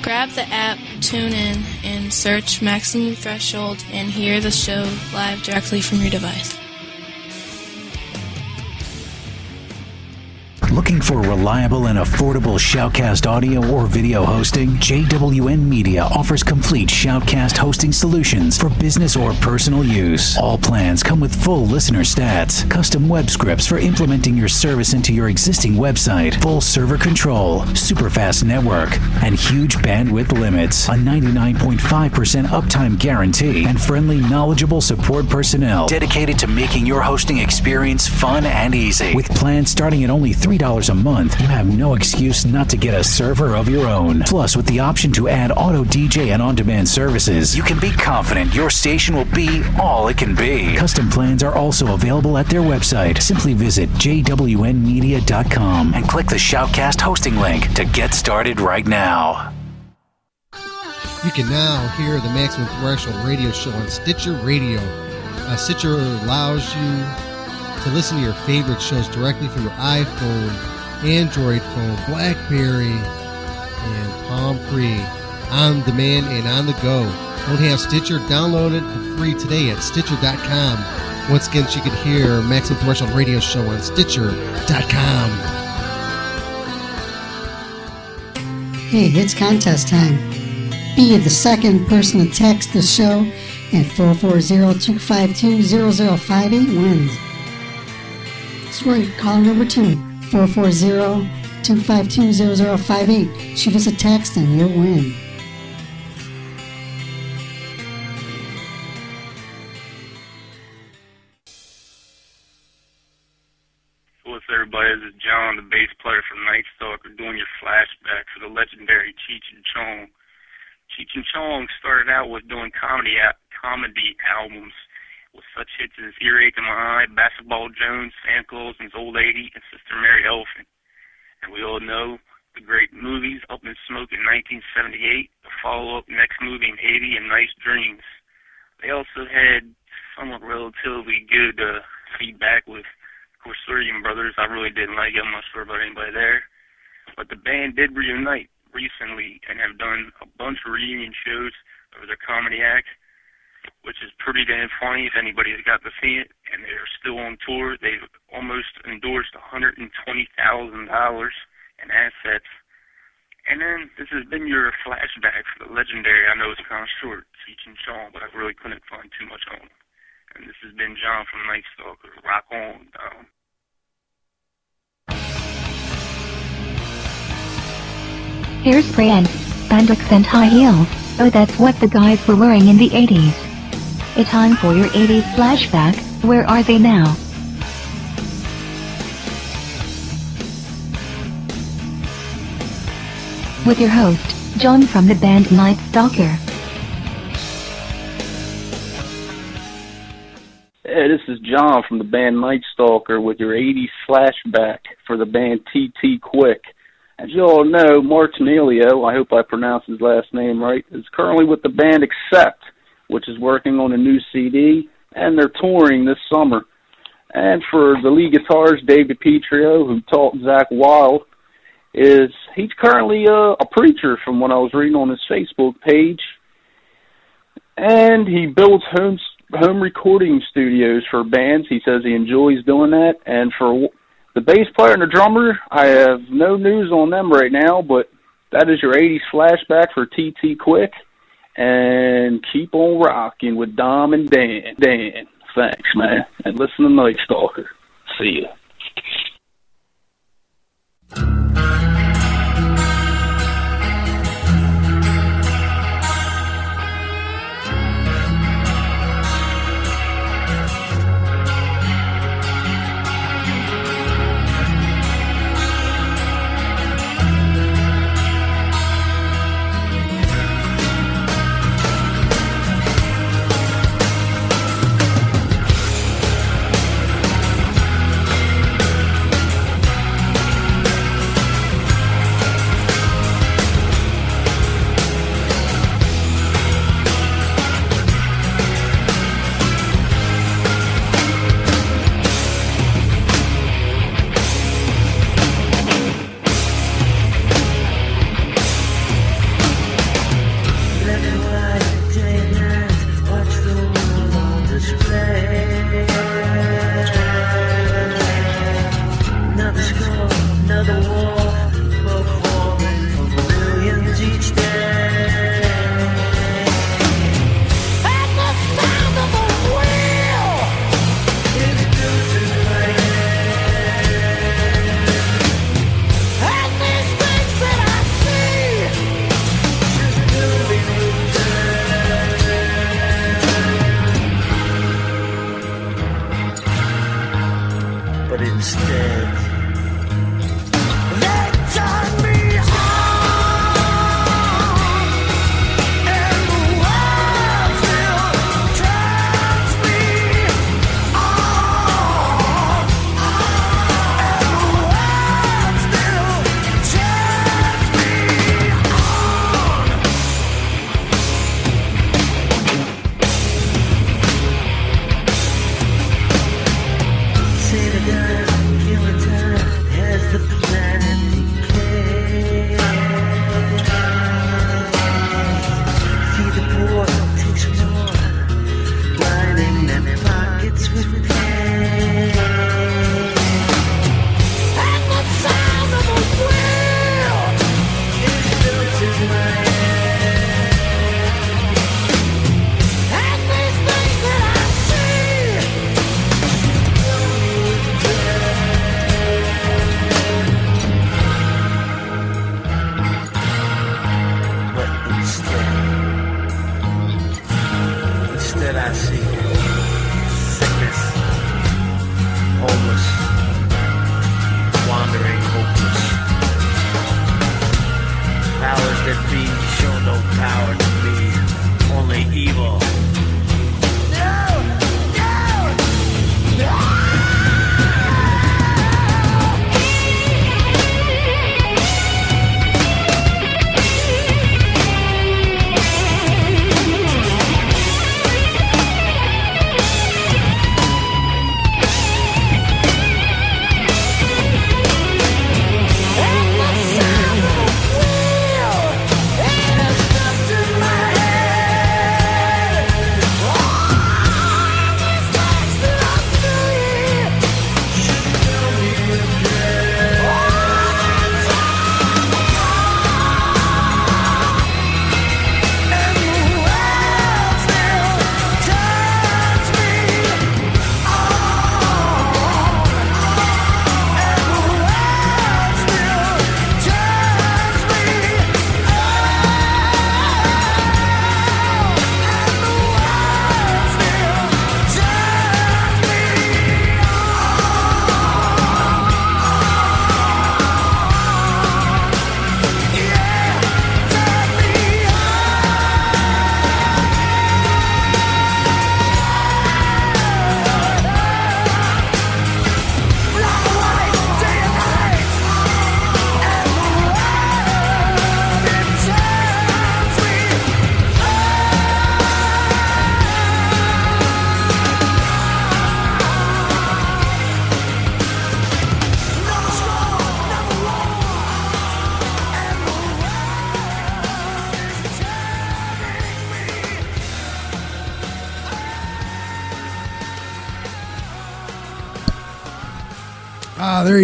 Grab the app, tune in, and search Maximum Threshold and hear the show live directly from your device. For reliable and affordable Shoutcast audio or video hosting? JWN Media offers complete Shoutcast hosting solutions for business or personal use. All plans come with full listener stats, custom web scripts for implementing your service into your existing website, full server control, super fast network, and huge bandwidth limits, a 99.5% uptime guarantee, and friendly, knowledgeable support personnel dedicated to making your hosting experience fun and easy. With plans starting at only $3 a month, you have no excuse not to get a server of your own. Plus, with the option to add auto DJ and on demand services, you can be confident your station will be all it can be. Custom plans are also available at their website. Simply visit jwnmedia.com and click the Shoutcast hosting link to get started right now. You can now hear the Maximum Threshold radio show on Stitcher Radio. Uh, Stitcher allows you to listen to your favorite shows directly from your iPhone, Android phone, Blackberry, and Palm Pre on demand and on the go. Don't have Stitcher? Download it for free today at Stitcher.com. Once again, you can hear Maximum Threshold radio show on Stitcher.com. Hey, it's contest time. Be the second person to text the show at 440-252-0058 wins. That's right, call number two, 440-252-0058. Shoot us a text and you'll win. What's everybody? This is John, the bass player from Night Stalker, doing your flashback for the legendary Cheech and Chong. Cheech and Chong started out with doing comedy comedy albums with such hits as Earache in My Eye, Basketball Jones, and His Old Lady, and Sister Mary Elephant. And we all know the great movies Up in Smoke in 1978, the follow-up next movie in 80, and Nice Dreams. They also had somewhat relatively good uh, feedback with Corsican Brothers. I really didn't like it. I'm not sure about anybody there. But the band did reunite recently and have done a bunch of reunion shows of their comedy act, which is pretty damn funny if anybody's got to see it. And they're still on tour. They've almost endorsed $120,000 in assets. And then this has been your flashback for the legendary. I know it's kind of short, and Chong, but I really couldn't find too much on it. And this has been John from Night Stalker. Rock on, Dom. Hairspray and spandex and high heels. Oh, that's what the guys were wearing in the 80s. A time for your 80s flashback. Where are they now? With your host, John from the band Night Stalker. Hey, this is John from the band Night Stalker with your 80s flashback for the band TT Quick. As you all know, Mark Tornillo, I hope I pronounced his last name right, is currently with the band Accept, which is working on a new CD, and they're touring this summer. And for the lead guitarist, David DiPietro, who taught Zakk Wylde, is he's currently uh, a preacher from what I was reading on his Facebook page. And he builds home home recording studios for bands. He says he enjoys doing that. And for the bass player and the drummer, I have no news on them right now, but that is your 80s flashback for TT Quick. And keep on rocking with Dom and Dan. Dan, thanks, man. And listen to Night Stalker. See ya.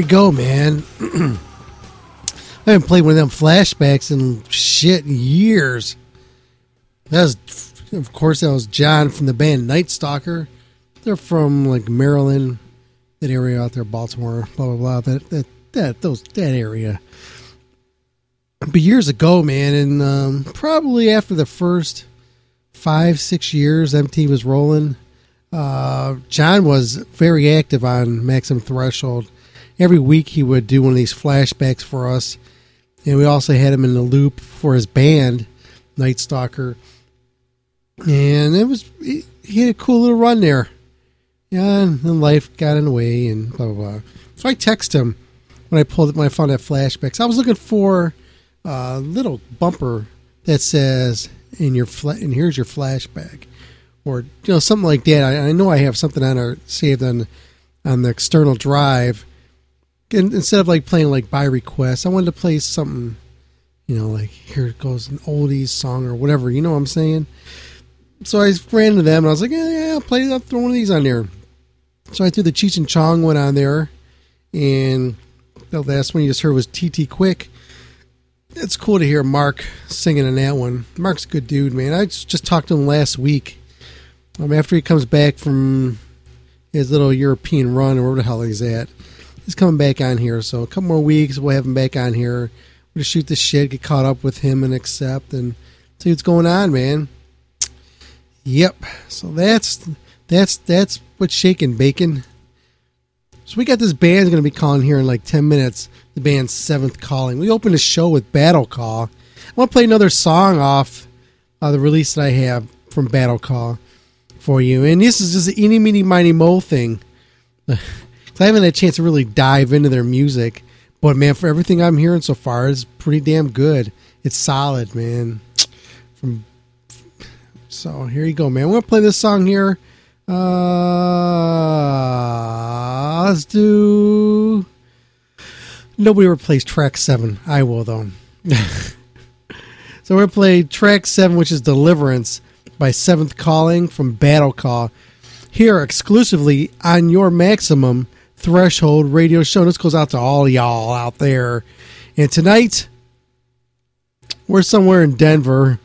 Go, man. I haven't played one of them flashbacks in shit years. That was, of course, that was John from the band Night Stalker. They're from like Maryland, that area out there, Baltimore, blah blah blah. That that that those that area. But years ago, man, and um, probably after the first five six years, MT was rolling. Uh, John was very active on Maximum Threshold. Every week he would do one of these flashbacks for us, and we also had him in the loop for his band, Night Stalker. And it was he, had a cool little run there. Yeah, and life got in the way, and blah blah blah. So I text him when I pulled when I found that flashbacks. I was looking for a little bumper that says in your fla- and here's your flashback or you know something like that. I, I know I have something on our saved on on the external drive. Instead of like playing like by request, I wanted to play something, you know, like here it goes an oldies song or whatever. You know what I'm saying? So I ran to them and I was like, yeah, yeah, I'll play. I'll throw one of these on there. So I threw the Cheech and Chong one on there, and the last one you just heard was TT Quick. It's cool to hear Mark singing in that one. Mark's a good dude, man. I just, just talked to him last week. Um, after he comes back from his little European run or where the hell he's at, he's coming back on here. So a couple more weeks, we'll have him back on here. We'll shoot the shit, get caught up with him, and accept and see what's going on, man. Yep. So that's that's that's what's shaking bacon. So we got this band going to be calling here in like 10 minutes. The band's Seventh Calling. We opened the show with Battle Call. I want to play another song off uh, the release that I have from Battle Call for you. And this is just an eeny, meeny, miny, mo thing. 'Cause I haven't had a chance to really dive into their music. But man, for everything I'm hearing so far, it's pretty damn good. It's solid, man. From so here you go, man. I'm gonna play this song here. Uh, let's do. Nobody ever plays track seven. I will though. so we're gonna play track seven, which is "Deliverance" by Seventh Calling from Battle Call. Here exclusively on your Maximum Threshold Radio Show. This goes out to all y'all out there. And tonight, we're somewhere in Denver.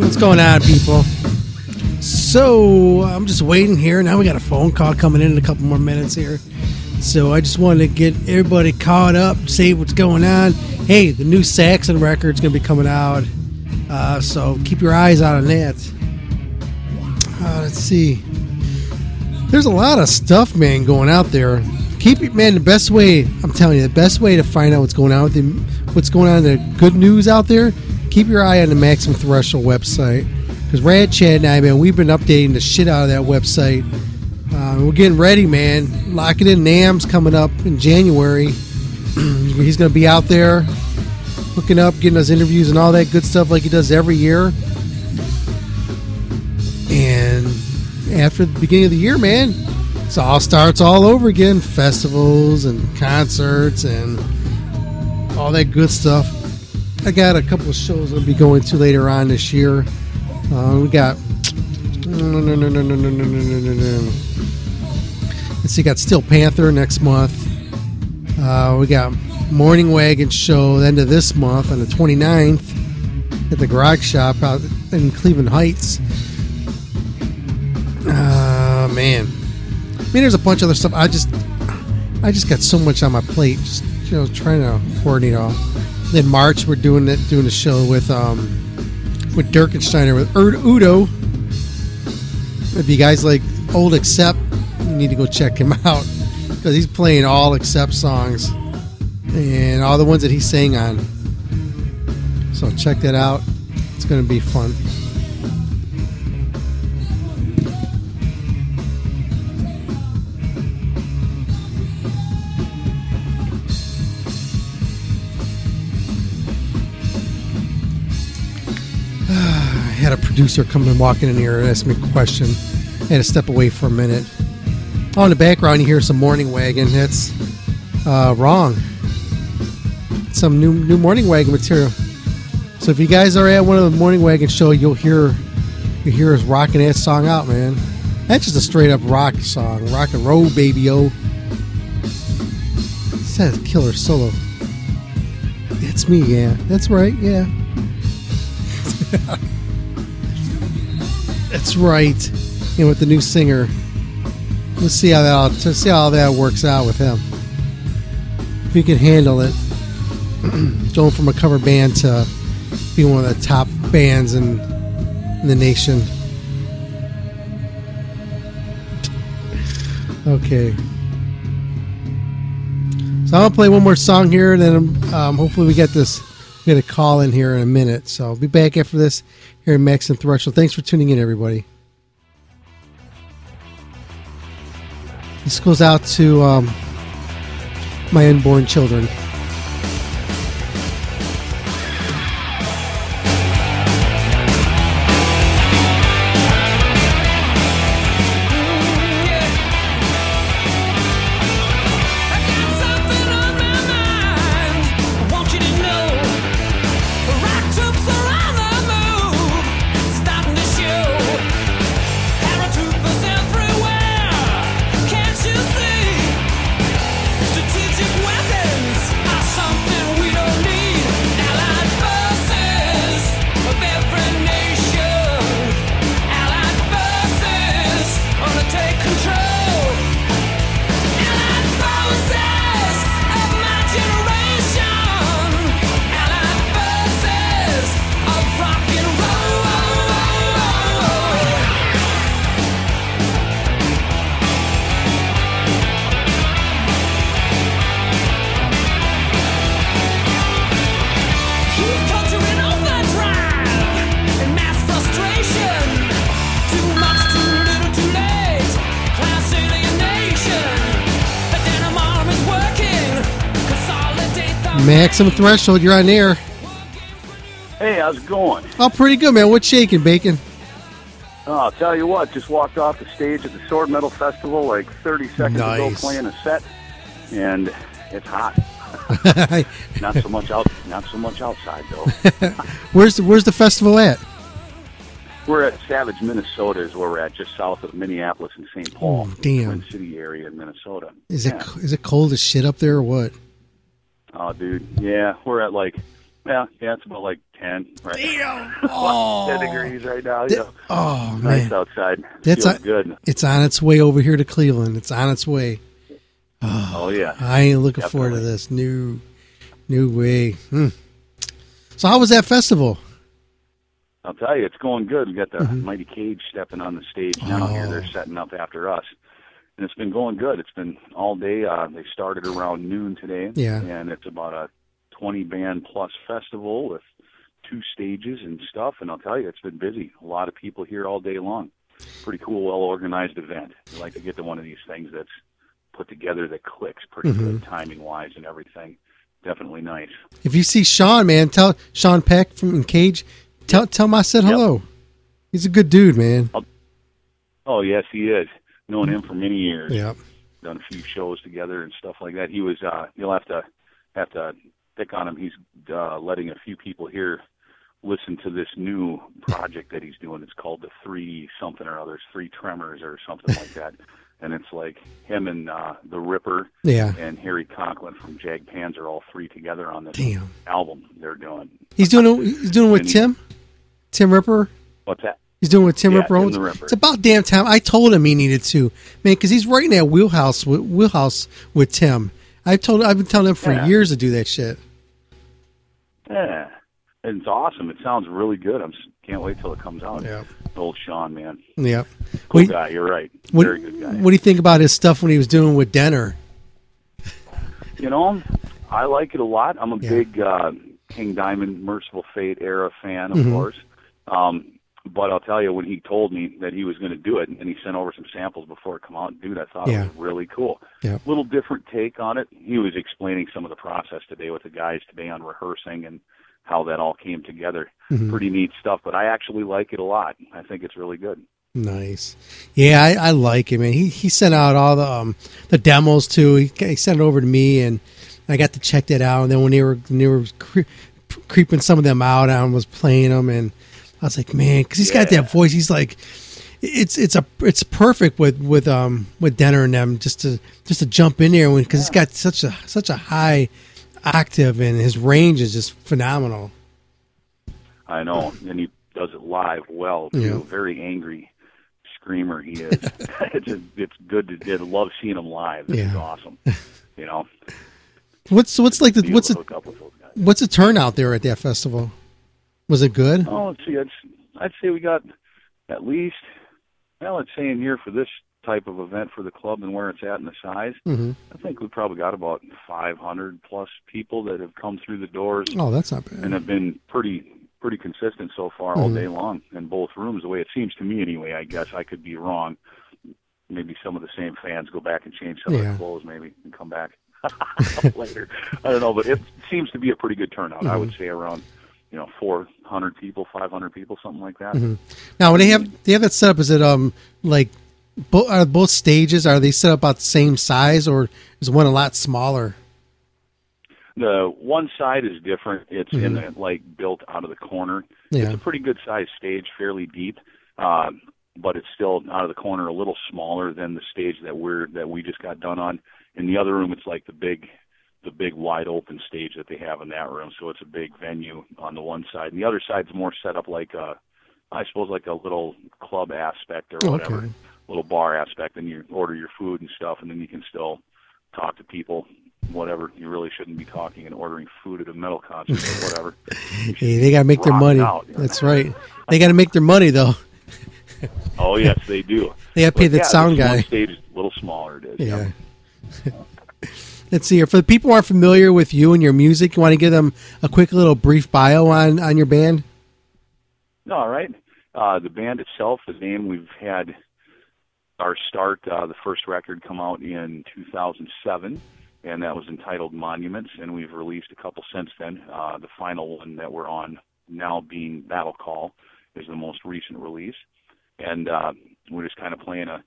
What's going on, people? So I'm just waiting here. Now we got a phone call coming in in a couple more minutes here. So I just wanted to get everybody caught up, see what's going on. Hey, the new Saxon record's gonna be coming out, uh, so keep your eyes out on that. Uh, let's see. There's a lot of stuff, man, going out there. Keep it, man. The best way, I'm telling you, the best way to find out what's going on with the, what's going on, the good news out there. Keep your eye on the Maximum Threshold website because Rad Chad and I, man, we've been updating the shit out of that website. Uh, we're getting ready, man. Locking in Nam's coming up in January. He's going to be out there hooking up, getting us interviews and all that good stuff like he does every year. And after the beginning of the year, man, it all starts all over again. Festivals and concerts and all that good stuff. I got a couple of shows I'll be going to later on this year. Uh, we got. Let's see, got Steel Panther next month. Uh, we got Morning Wagon show the end of this month on the 29th at the Garage Shop out in Cleveland Heights. Ah, uh, man. I mean, there's a bunch of other stuff. I just, I just got so much on my plate. Just, you know, trying to coordinate all. Then March, we're doing it, doing a show with um, with Dirkschneider with Udo. If you guys like old Accept, you need to go check him out because he's playing all Accept songs and all the ones that he sang on. So check that out. It's going to be fun. Producer come and walking in here and ask me a question. I had to step away for a minute. Oh, in the background, you hear some morning wagon. That's uh, wrong. Some new new morning wagon material. So if you guys are at one of the morning wagon show, you'll hear you hear us rocking that song out, man. That's just a straight up rock song, rock and roll, baby oh. It says killer solo. It's me, yeah. That's right, yeah. That's right. And with the new singer, let's see how that let's see how that works out with him. If he can handle it, going from a cover band to being one of the top bands in in the nation. Okay. So I'm gonna play one more song here, and then um, hopefully we get this. We get a call in here in a minute. So I'll be back after this here in Maximum Threshold. Thanks for tuning in, everybody. This goes out to um, my unborn children. Maximum Threshold, you're on air. Hey, how's it going? Oh, pretty good, man. What's shaking, Bacon? Oh, I'll tell you what, just walked off the stage at the Sword Metal Festival like 30 seconds ago playing a set, and it's hot. not so much out, not so much outside though. where's the, Where's the festival at? we're at Savage, Minnesota, is where we're at, just south of Minneapolis and St. Paul, Oh, damn. Twin City area in Minnesota. Is yeah. it is it cold as shit up there or what? Oh, dude, yeah, we're at like Yeah, yeah, it's about like ten. Right. Damn. ten degrees right now. You know. Oh nice man, outside. That's Feels a- good. it's on its way over here to Cleveland. It's on its way. Oh yeah. I ain't looking forward to this new, new way. Hmm. So how was that festival? I'll tell you, it's going good. We got the Mhm. Mighty Cage stepping on the stage now. Here, Oh. they're setting up after us, and it's been going good. It's been all day. Uh, they started around noon today, Yeah. and it's about a 20 band plus festival with two stages and stuff. And I'll tell you, it's been busy. A lot of people here all day long. Pretty cool, well organized event. I like to get to one of these things that's put together that clicks pretty Mhm. good timing wise and everything. Definitely nice. If you see Sean, man, tell Sean Peck from Cage, tell tell him I said hello. He's a good dude, man. Oh yes, he is. Known him for many years. Yep. Done a few shows together and stuff like that. He was. uh You'll have to have to pick on him. He's uh letting a few people here listen to this new project that he's doing. It's called the Three Something or Others, Three Tremors or something like that. And it's like him and uh the Ripper Yeah. and Harry Conklin from Jag Panzer, all three together on this Damn. album they're doing. He's doing he's doing with And he- Tim, Tim Ripper. What's that? He's doing it with Tim Yeah, Ripper. Tim Owens. the Ripper. It's about damn time. I told him he needed to, man, because he's right in that wheelhouse with wheelhouse with Tim. I told. I've been telling him for Yeah. years to do that shit. Yeah, and it's awesome. It sounds really good. I'm can't wait till it comes out. Yeah. Old Sean, man, Yep. cool What- guy. You're right. What, Very good guy. what do you think about his stuff when he was doing with Denner? You know, I like it a lot. I'm a Yeah. big uh, King Diamond, Mercyful Fate era fan, of Mhm. course. Um, but I'll tell you, when he told me that he was going to do it, and he sent over some samples before it come out, dude, I thought Yeah. it was really cool. Yeah. little different take on it. He was explaining some of the process today with the guys today on rehearsing and how that all came together. Mhm. Pretty neat stuff, but I actually like it a lot. I think it's really good. Nice. Yeah, I, I like him, man. He he sent out all the um the demos too. He, he sent it over to me, and I got to check that out. And then when they were when they were cre- creeping some of them out, I was playing them, and I was like, man, because he's got that voice. He's like, it's it's a it's perfect with with um with Denner and them just to just to jump in there because he's got such a such a high octave and his range is just phenomenal. I know, and he does it live well too. Yeah. Very angry screamer he is. it's just, it's good to I love seeing him live. This is Yeah. awesome. You know, What's what's like the what's the hook up with those guys. what's the turnout there at that festival? Was it good? Oh, let's see. I'd, I'd say we got at least, well, let's say in here for this type of event for the club and where it's at and the size, Mhm. I think we probably got about 500 plus people that have come through the doors Oh, that's not bad. and have been pretty pretty consistent so far all Mhm. day long in both rooms. The way it seems to me, anyway. I guess I could be wrong. Maybe some of the same fans go back and change some of their clothes, maybe, and come back later. I don't know, but it seems to be a pretty good turnout. I would Mhm. say around, you know, 400 people, 500 people, something like that. Mhm. Now, when they have they have that set up, is it um like bo- are both stages are they set up about the same size or is one a lot smaller? The one side is different. It's in Mhm. the like built out of the corner. Yeah. It's a pretty good sized stage, fairly deep, um, but it's still out of the corner, a little smaller than the stage that we're that we just got done on. In the other room, it's like the big, the big wide open stage that they have in that room. So it's a big venue on the one side, and the other side's more set up like a, I suppose like a little club aspect or whatever, Okay. little bar aspect, and you order your food and stuff, and then you can still talk to people. Whatever you really shouldn't be talking and ordering food at a metal concert or whatever. Hey, they got to make their money. out. That's right. They got to make their money though. Oh yes, they do. They gotta pay But that yeah, sound guy. Stage is a little smaller. It is. Yeah. Let's see here. For the people who aren't familiar with you and your music, you want to give them a quick little brief bio on on your band? All right. Uh, the band itself, the name we've had our start. Uh, the first record come out in 2007, and that was entitled Monuments, and we've released a couple since then. Uh, the final one that we're on now, being Battle Call, is the most recent release, and uh, we're just kind of playing a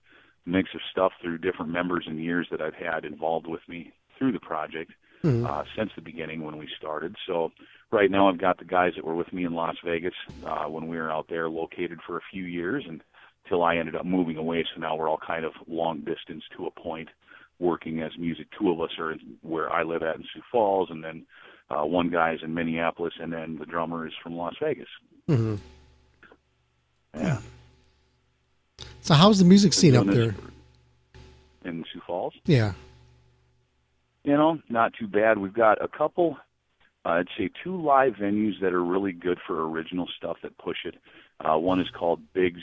mix of stuff through different members and years that I've had involved with me through the project Mhm. uh, since the beginning when we started. So right now I've got the guys that were with me in Las Vegas uh, when we were out there located for a few years and till I ended up moving away. So now we're all kind of long distance to a point working as music. Two of us are where I live at in Sioux Falls and then Uh, one guy's in Minneapolis, and then the drummer is from Las Vegas. hmm Yeah. So how's the music scene up there? this In Sioux Falls. Yeah. You know, not too bad. We've got a couple, uh, I'd say two live venues that are really good for original stuff that push it. Uh, one is called Biggs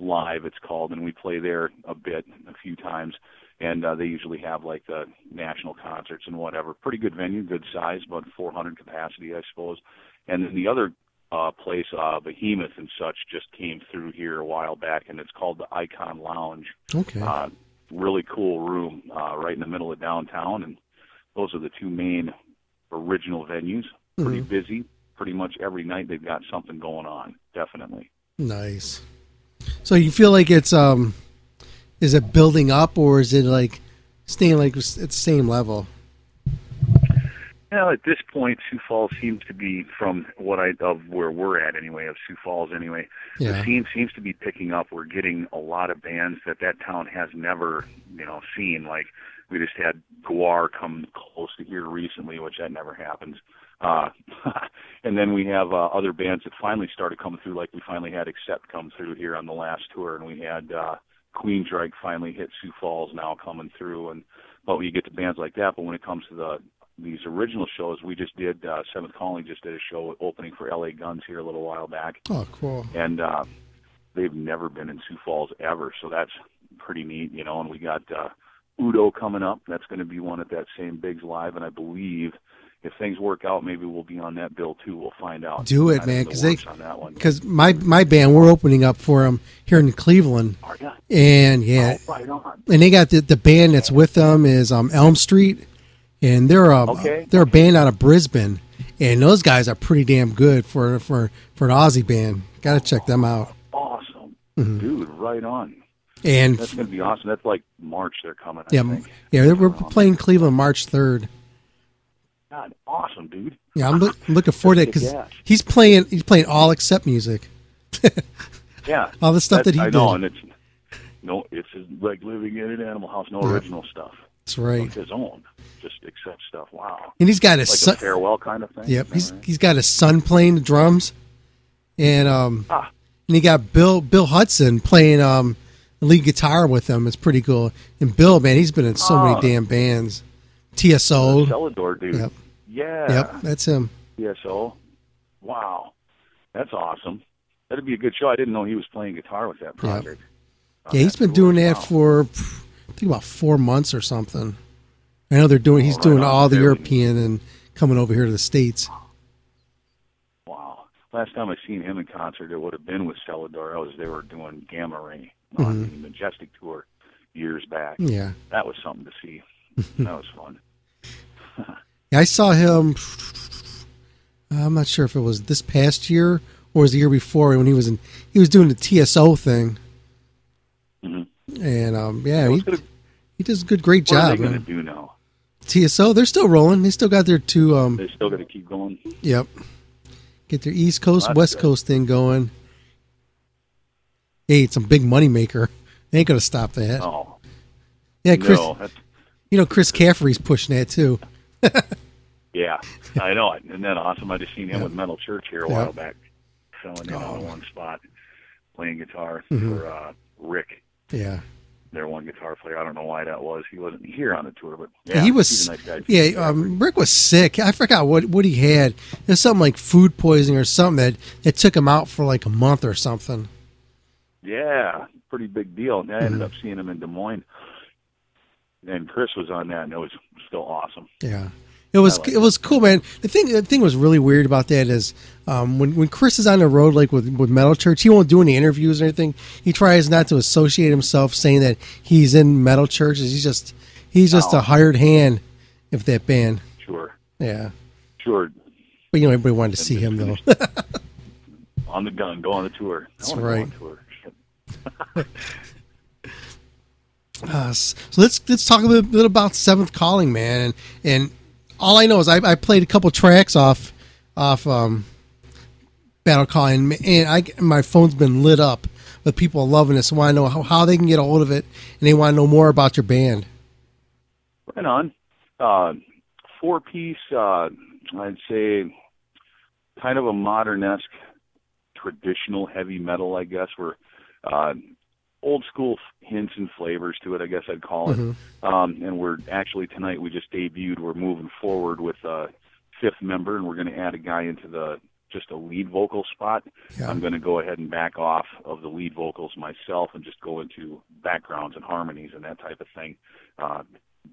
Live, it's called, and we play there a bit, a few times. And uh, they usually have like the national concerts and whatever. Pretty good venue, good size, about 400 capacity, I suppose. And then the other uh, place, uh, Behemoth and such, just came through here a while back, and it's called the Icon Lounge Okay. uh, really cool room uh, right in the middle of downtown, and those are the two main original venues. Pretty Mhm. busy. Pretty much every night they've got something going on. Definitely. Nice. So you feel like it's um, is it building up or is it like staying like at the same level? Well, at this point, Sioux Falls seems to be from what I of where we're at anyway, of Sioux Falls anyway. Yeah. The scene seems to be picking up. We're getting a lot of bands that that town has never, you know, seen. Like we just had Gwar come close to here recently, which that never happens. Uh, and then we have uh, other bands that finally started coming through. Like we finally had Accept come through here on the last tour, and we had uh, Queensryche finally hit Sioux Falls now coming through. And but you get to bands like that. But when it comes to the these original shows, we just did uh, Seventh Calling just did a show opening for LA Guns here a little while back, Oh, cool. and uh, they've never been in Sioux Falls ever, so that's pretty neat, you know. And we got uh, Udo coming up. That's going to be one at that same Bigs Live, and I believe if things work out, maybe we'll be on that bill too. We'll find out. Do it, man, the because they works on that one. because my my band we're opening up for them here in Cleveland, and yeah, Oh, right and they got the the band that's with them is um Elm Street, and they're a Okay. they're a band out of Brisbane, and those guys are pretty damn good for for for an Aussie band. Got to check them out. Awesome, Mhm. dude. Right on. And That's going to be awesome. That's like March. They're coming. I yeah, think. yeah, we're playing Cleveland March third. God, awesome, dude. Yeah, I'm, look, I'm looking forward to it because he's playing he's playing all Accept music. Yeah, All the stuff that he I know, and it's no, it's like living in an animal house. No Yeah. original stuff. That's right. His own, just Accept stuff. Wow. And he's got like his son- a farewell kind of thing. Yep, he's right? he's got his son playing the drums, and um, Ah. and he got Bill Bill Hudson playing um lead guitar with them—it's pretty cool. And Bill, man, he's been in so Ah. many damn bands. TSO. Cellador, dude. Yep. Yeah. Yep, that's him. TSO. Wow, that's awesome. That'd be a good show. I didn't know he was playing guitar with that project. Yeah, he's been doing that for I think about four months or something. I know they're doing. He's Oh, right doing all the European and coming over here to the states. Wow. Last time I seen him in concert, it would have been with Cellador. I was they were doing Gamma Ray on Mhm. the Majestic tour years back. Yeah. that was something to see. that was fun. Yeah, I saw him. I'm not sure if it was this past year or was the year before when he was in. He was doing the TSO thing, Mhm. and um, yeah, he, gonna- he does a good, great What are job. they going to do now? TSO, they're still rolling. They still got their two. Um, They still got to keep going. yep, get their East Coast, West good. Coast thing going. Hey, it's a big money maker. They ain't gonna stop that. Oh, yeah, Chris. No, You know, Chris Caffery's pushing that too. yeah, I know it. Isn't that awesome? I just seen him Yeah. with Metal Church here a Yeah. while back, filling in on one spot, playing guitar Mhm. for uh, Rick, Yeah. their one guitar player. I don't know why that was. He wasn't here on the tour, but Yeah, he was. He's a nice guy. Yeah, um, Rick was sick. I forgot what what he had. It was something like food poisoning or something that that took him out for like a month or something. Yeah, pretty big deal. And I ended Mhm. up seeing him in Des Moines, and Chris was on that, and it was still awesome. Yeah, it was like it was cool, man. The thing the thing was really weird about that is um, when when Chris is on the road like with with Metal Church, he won't do any interviews or anything. He tries not to associate himself saying that he's in Metal Church. He's just he's just Oh. a hired hand of that band. Sure, Yeah, sure. but you know everybody wanted to see him though. On the gun, go on the tour. That's right. Go on tour. Uh, so let's let's talk a little bit about Seventh Calling, man. And and all I know is I, I played a couple tracks off off um, Battle Calling, and I my phone's been lit up with people loving it. So I want to know how, how they can get a hold of it, and they want to know more about your band. Right on. Uh, four piece, uh, I'd say kind of a modern-esque, traditional heavy metal. I guess we're uh, old school hints and flavors to it. I guess I'd call it. Mhm. Um, and we're actually tonight we just debuted. We're moving forward with a fifth member, and we're going to add a guy into the just a lead vocal spot. Yeah. I'm going to go ahead and back off of the lead vocals myself and just go into backgrounds and harmonies and that type of thing, uh,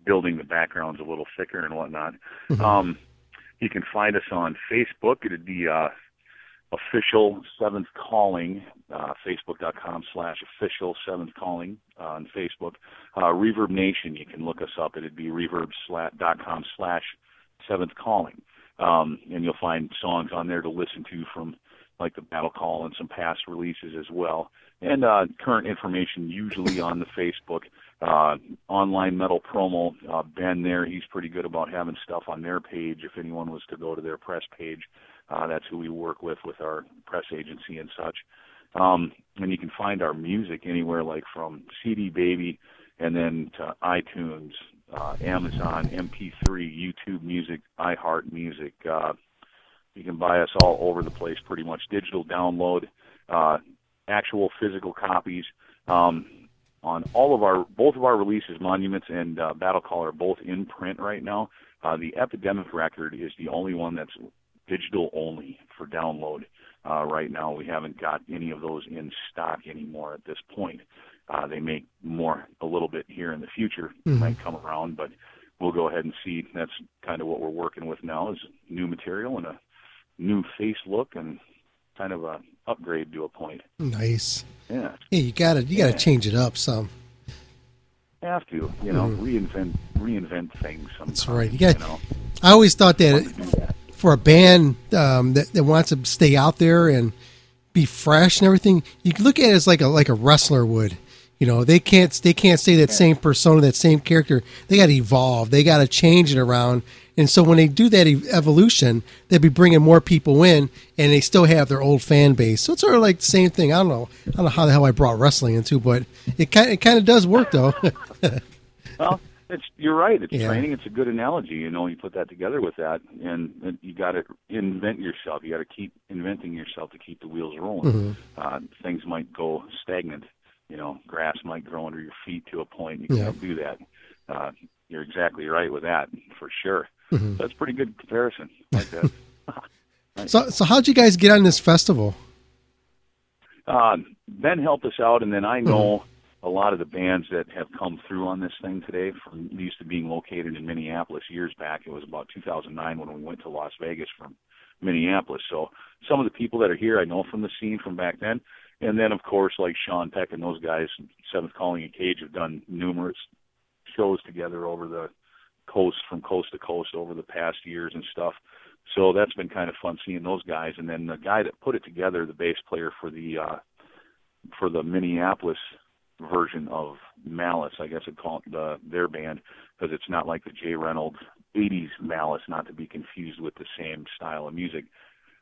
building the backgrounds a little thicker and whatnot. Mhm. Um, you can find us on Facebook. It'd be uh, official Seventh Calling, uh, Facebook.com slash official Seventh Calling uh, on Facebook. Uh, Reverb Nation, you can look us up. It'd be reverb.com slash Seventh Calling. Um, and you'll find songs on there to listen to from like the Battle Call and some past releases as well. And uh, current information usually on the Facebook. Uh, online metal promo, uh, Ben there, he's pretty good about having stuff on their page. If anyone was to go to their press page, uh, that's who we work with with our press agency and such. Um, and you can find our music anywhere like from CD Baby and then to iTunes, uh, Amazon, MP3, YouTube Music, iHeart Music. Uh, you can buy us all over the place, pretty much. Digital download, uh, actual physical copies. Um, on all of our, both of our releases, Monuments and uh, Battle Call, are both in print right now. Uh, the Epidemic record is the only one that's digital only for download uh, right now. We haven't got any of those in stock anymore at this point. Uh, they make more a little bit here in the future. Mhm. Might come around, but we'll go ahead and see. That's kind of what we're working with now is new material and a new face look and kind of a upgrade to a point. Nice. Yeah, Yeah, you gotta you gotta change it up some. have to you know Mhm. reinvent reinvent things. Sometimes, That's right. You gotta, you know? I always thought that, Fun to do that. for a band um, that, that wants to stay out there and be fresh and everything, you can look at it as like a like a wrestler would. You know, they can't they can't stay that same persona, that same character. They got to evolve. They got to change it around. And so when they do that evolution, they'll be bringing more people in, and they still have their old fan base. So it's sort of like the same thing. I don't know. I don't know how the hell I brought wrestling into, but it kind it kind of does work though. Well, it's you're right. It's Yeah. training. It's a good analogy. You know, you put that together with that, and, and you got to invent yourself. You got to keep inventing yourself to keep the wheels rolling. Mhm. Uh, things might go stagnant. You know, grass might grow under your feet to a point. You Yeah. can't do that. Uh, you're exactly right with that for sure. Mhm. That's a pretty good comparison. Like that. so so how'd you guys get on this festival? Uh, ben helped us out, and then I know a lot of the bands that have come through on this thing today. From used to being located in Minneapolis years back. It was about 2009 when we went to Las Vegas from Minneapolis. So some of the people that are here, I know from the scene from back then. And then, of course, like Sean Peck and those guys, Seventh Calling and Cage, have done numerous shows together over the coast, from coast to coast, over the past years and stuff. So that's been kind of fun seeing those guys. And then the guy that put it together, the bass player for the uh, for the Minneapolis version of Malice, I guess I'd call it the, their band, because it's not like the Jay Reynolds 80s Malice, not to be confused with the same style of music.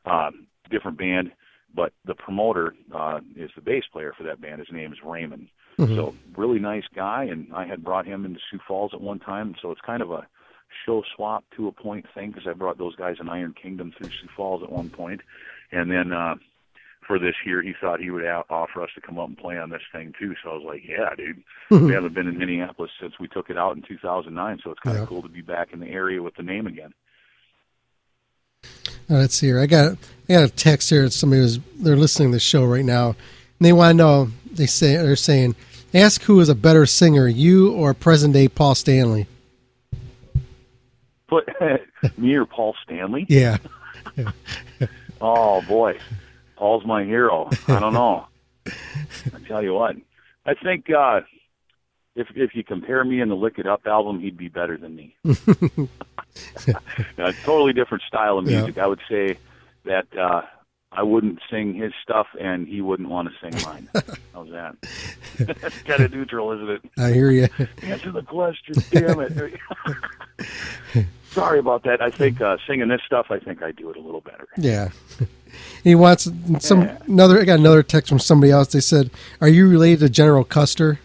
Uh, different band, but the promoter uh, is the bass player for that band. His name is Raymond. Mhm. So really nice guy, and I had brought him into Sioux Falls at one time. So it's kind of a show swap to a point thing because I brought those guys in Iron Kingdom through Sioux Falls at one point, and then uh, for this year he thought he would a- offer us to come up and play on this thing too. So I was like, yeah, dude. we haven't been in Minneapolis since we took it out in 2009, so it's kind Yeah. of cool to be back in the area with the name again. Uh, let's see here. I got I got a text here. Somebody was they're listening to the show right now, and they want to know. They say they're saying, ask who is a better singer, you or present day Paul Stanley. But me or Paul Stanley? Yeah, Oh boy, Paul's my hero. I don't know. I tell you what, I think uh, if if you compare me and the Lick It Up album, he'd be better than me. a totally different style of Yeah. music. I would say that uh, I wouldn't sing his stuff, and he wouldn't want to sing mine. How's that? That's kind of neutral, isn't it? I hear you. Answer the question, damn it. Sorry about that. I think uh, singing this stuff, I think I do it a little better. Yeah. He wants some Yeah. another. I got another text from somebody else. They said, "Are you related to General Custer?"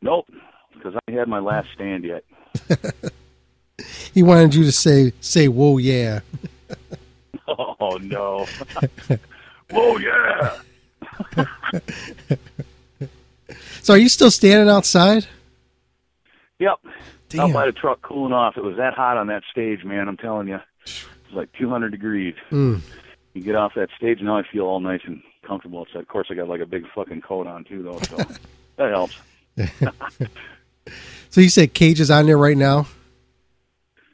Nope, because I had my last stand yet. he wanted you to say say whoa yeah. Oh no! whoa yeah! So are you still standing outside? Yep. Damn. Out by the truck, cooling off. It was that hot on that stage, man. I'm telling you, it was like 200 degrees. Mm. You get off that stage, now I feel all nice and comfortable. So of course, I got like a big fucking coat on too, though. So that helps. So you said Cage is on there right now?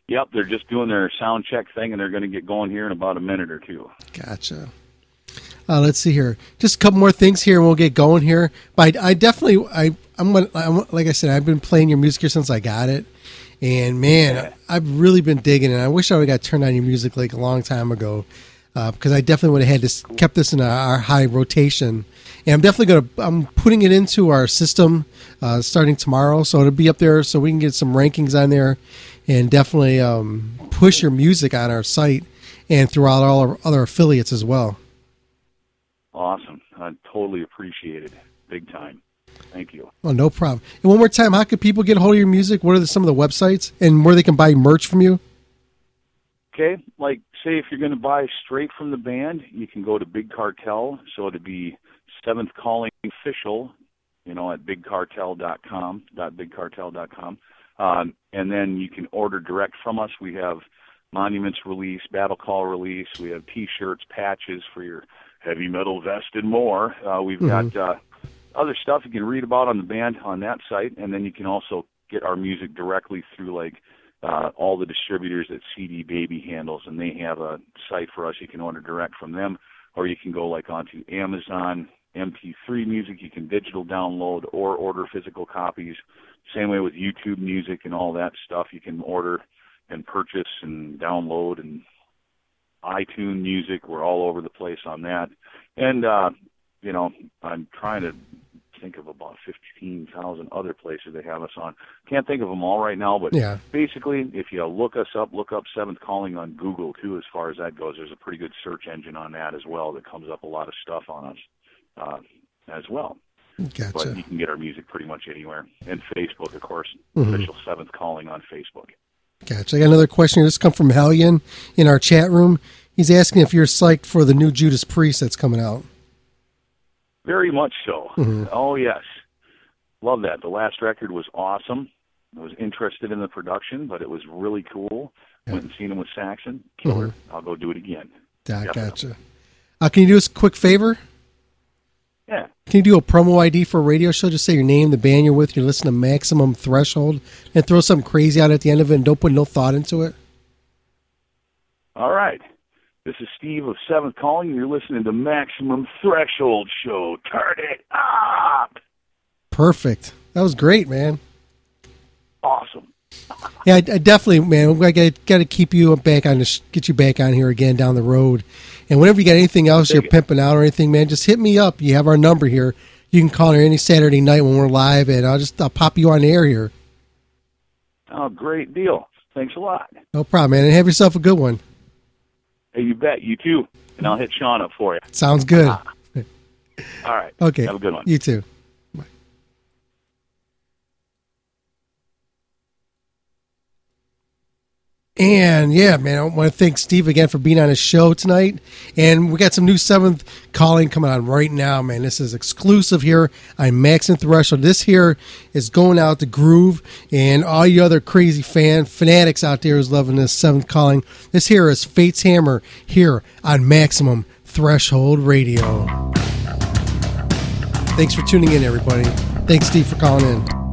Yep, they're just doing their sound check thing, and they're going to get going here in about a minute or two. Gotcha. Uh, let's see here. Just a couple more things here, and we'll get going here. But I, I definitely, I, I'm, gonna, I'm like I said, I've been playing your music here since I got it, and man, I've really been digging it. I wish I would have got turned on your music like a long time ago, uh, because I definitely would have had this kept this in our, our high rotation. And I'm definitely gonna, I'm putting it into our system uh, starting tomorrow, so it'll be up there, so we can get some rankings on there, and definitely um, push your music on our site and throughout all our other affiliates as well. Awesome. I totally appreciate it. Big time. Thank you. Oh, no problem. And one more time, how can people get a hold of your music? What are the, some of the websites and where they can buy merch from you? Okay, like say if you're going to buy straight from the band, you can go to Big Cartel. So it'd be Seventh Calling Official, you know, at bigcartel.com, .bigcartel.com, um, and then you can order direct from us. We have monuments release, battle call release. We have T-shirts, patches for your heavy metal vest, and more. Uh, we've Mhm. got uh, other stuff you can read about on the band on that site, and then you can also get our music directly through like uh, all the distributors that CD Baby handles, and they have a site for us. You can order direct from them, or you can go like onto Amazon MP3 music. You can digital download or order physical copies. Same way with YouTube music and all that stuff. You can order and purchase and download and iTunes music. We're all over the place on that. And uh, you know, I'm trying to think of about 15,000 other places they have us on. Can't think of them all right now, but Yeah. basically, if you look us up, look up Seventh Calling on Google too. As far as that goes, there's a pretty good search engine on that as well that comes up a lot of stuff on us uh, as well. Gotcha. But you can get our music pretty much anywhere, and Facebook, of course, Mhm. official Seventh Calling on Facebook. Gotcha. I got another question. Here. This come from Hellion in our chat room. He's asking if you're psyched for the new Judas Priest that's coming out. Very much so. Mhm. Oh yes, love that. The last record was awesome. I was interested in the production, but it was really cool. Went and seen him with Saxon. Killer. I'll go do it again. Yeah, gotcha. Uh, can you do us a quick favor? Yeah. Can you do a promo ID for a radio show? Just say your name, the band you're with, you listen to Maximum Threshold, and throw something crazy out at the end of it and don't put no thought into it. All right. This is Steve of Seventh Calling. You're listening to Maximum Threshold Show. Turn it up. Perfect. That was great, man. Awesome. Yeah, I, I definitely, man. I got, to keep you back on, the sh- get you back on here again down the road. And whenever you got anything else you're pimping out or anything, man, just hit me up. You have our number here. You can call her any Saturday night when we're live, and I'll just I'll pop you on the air here. Oh, great deal. Thanks a lot. No problem, man. And have yourself a good one. Hey, you bet. You too. And I'll hit Sean up for you. Sounds good. All right. Okay. Have a good one. You too. And yeah, man, I want to thank Steve again for being on his show tonight. And we got some new seventh calling coming on right now, man. This is exclusive here on Maximum Threshold. This here is going out to Groove and all you other crazy fan fanatics out there who's loving this seventh calling. This here is Fate's Hammer here on Maximum Threshold Radio. Thanks for tuning in, everybody. Thanks, Steve, for calling in.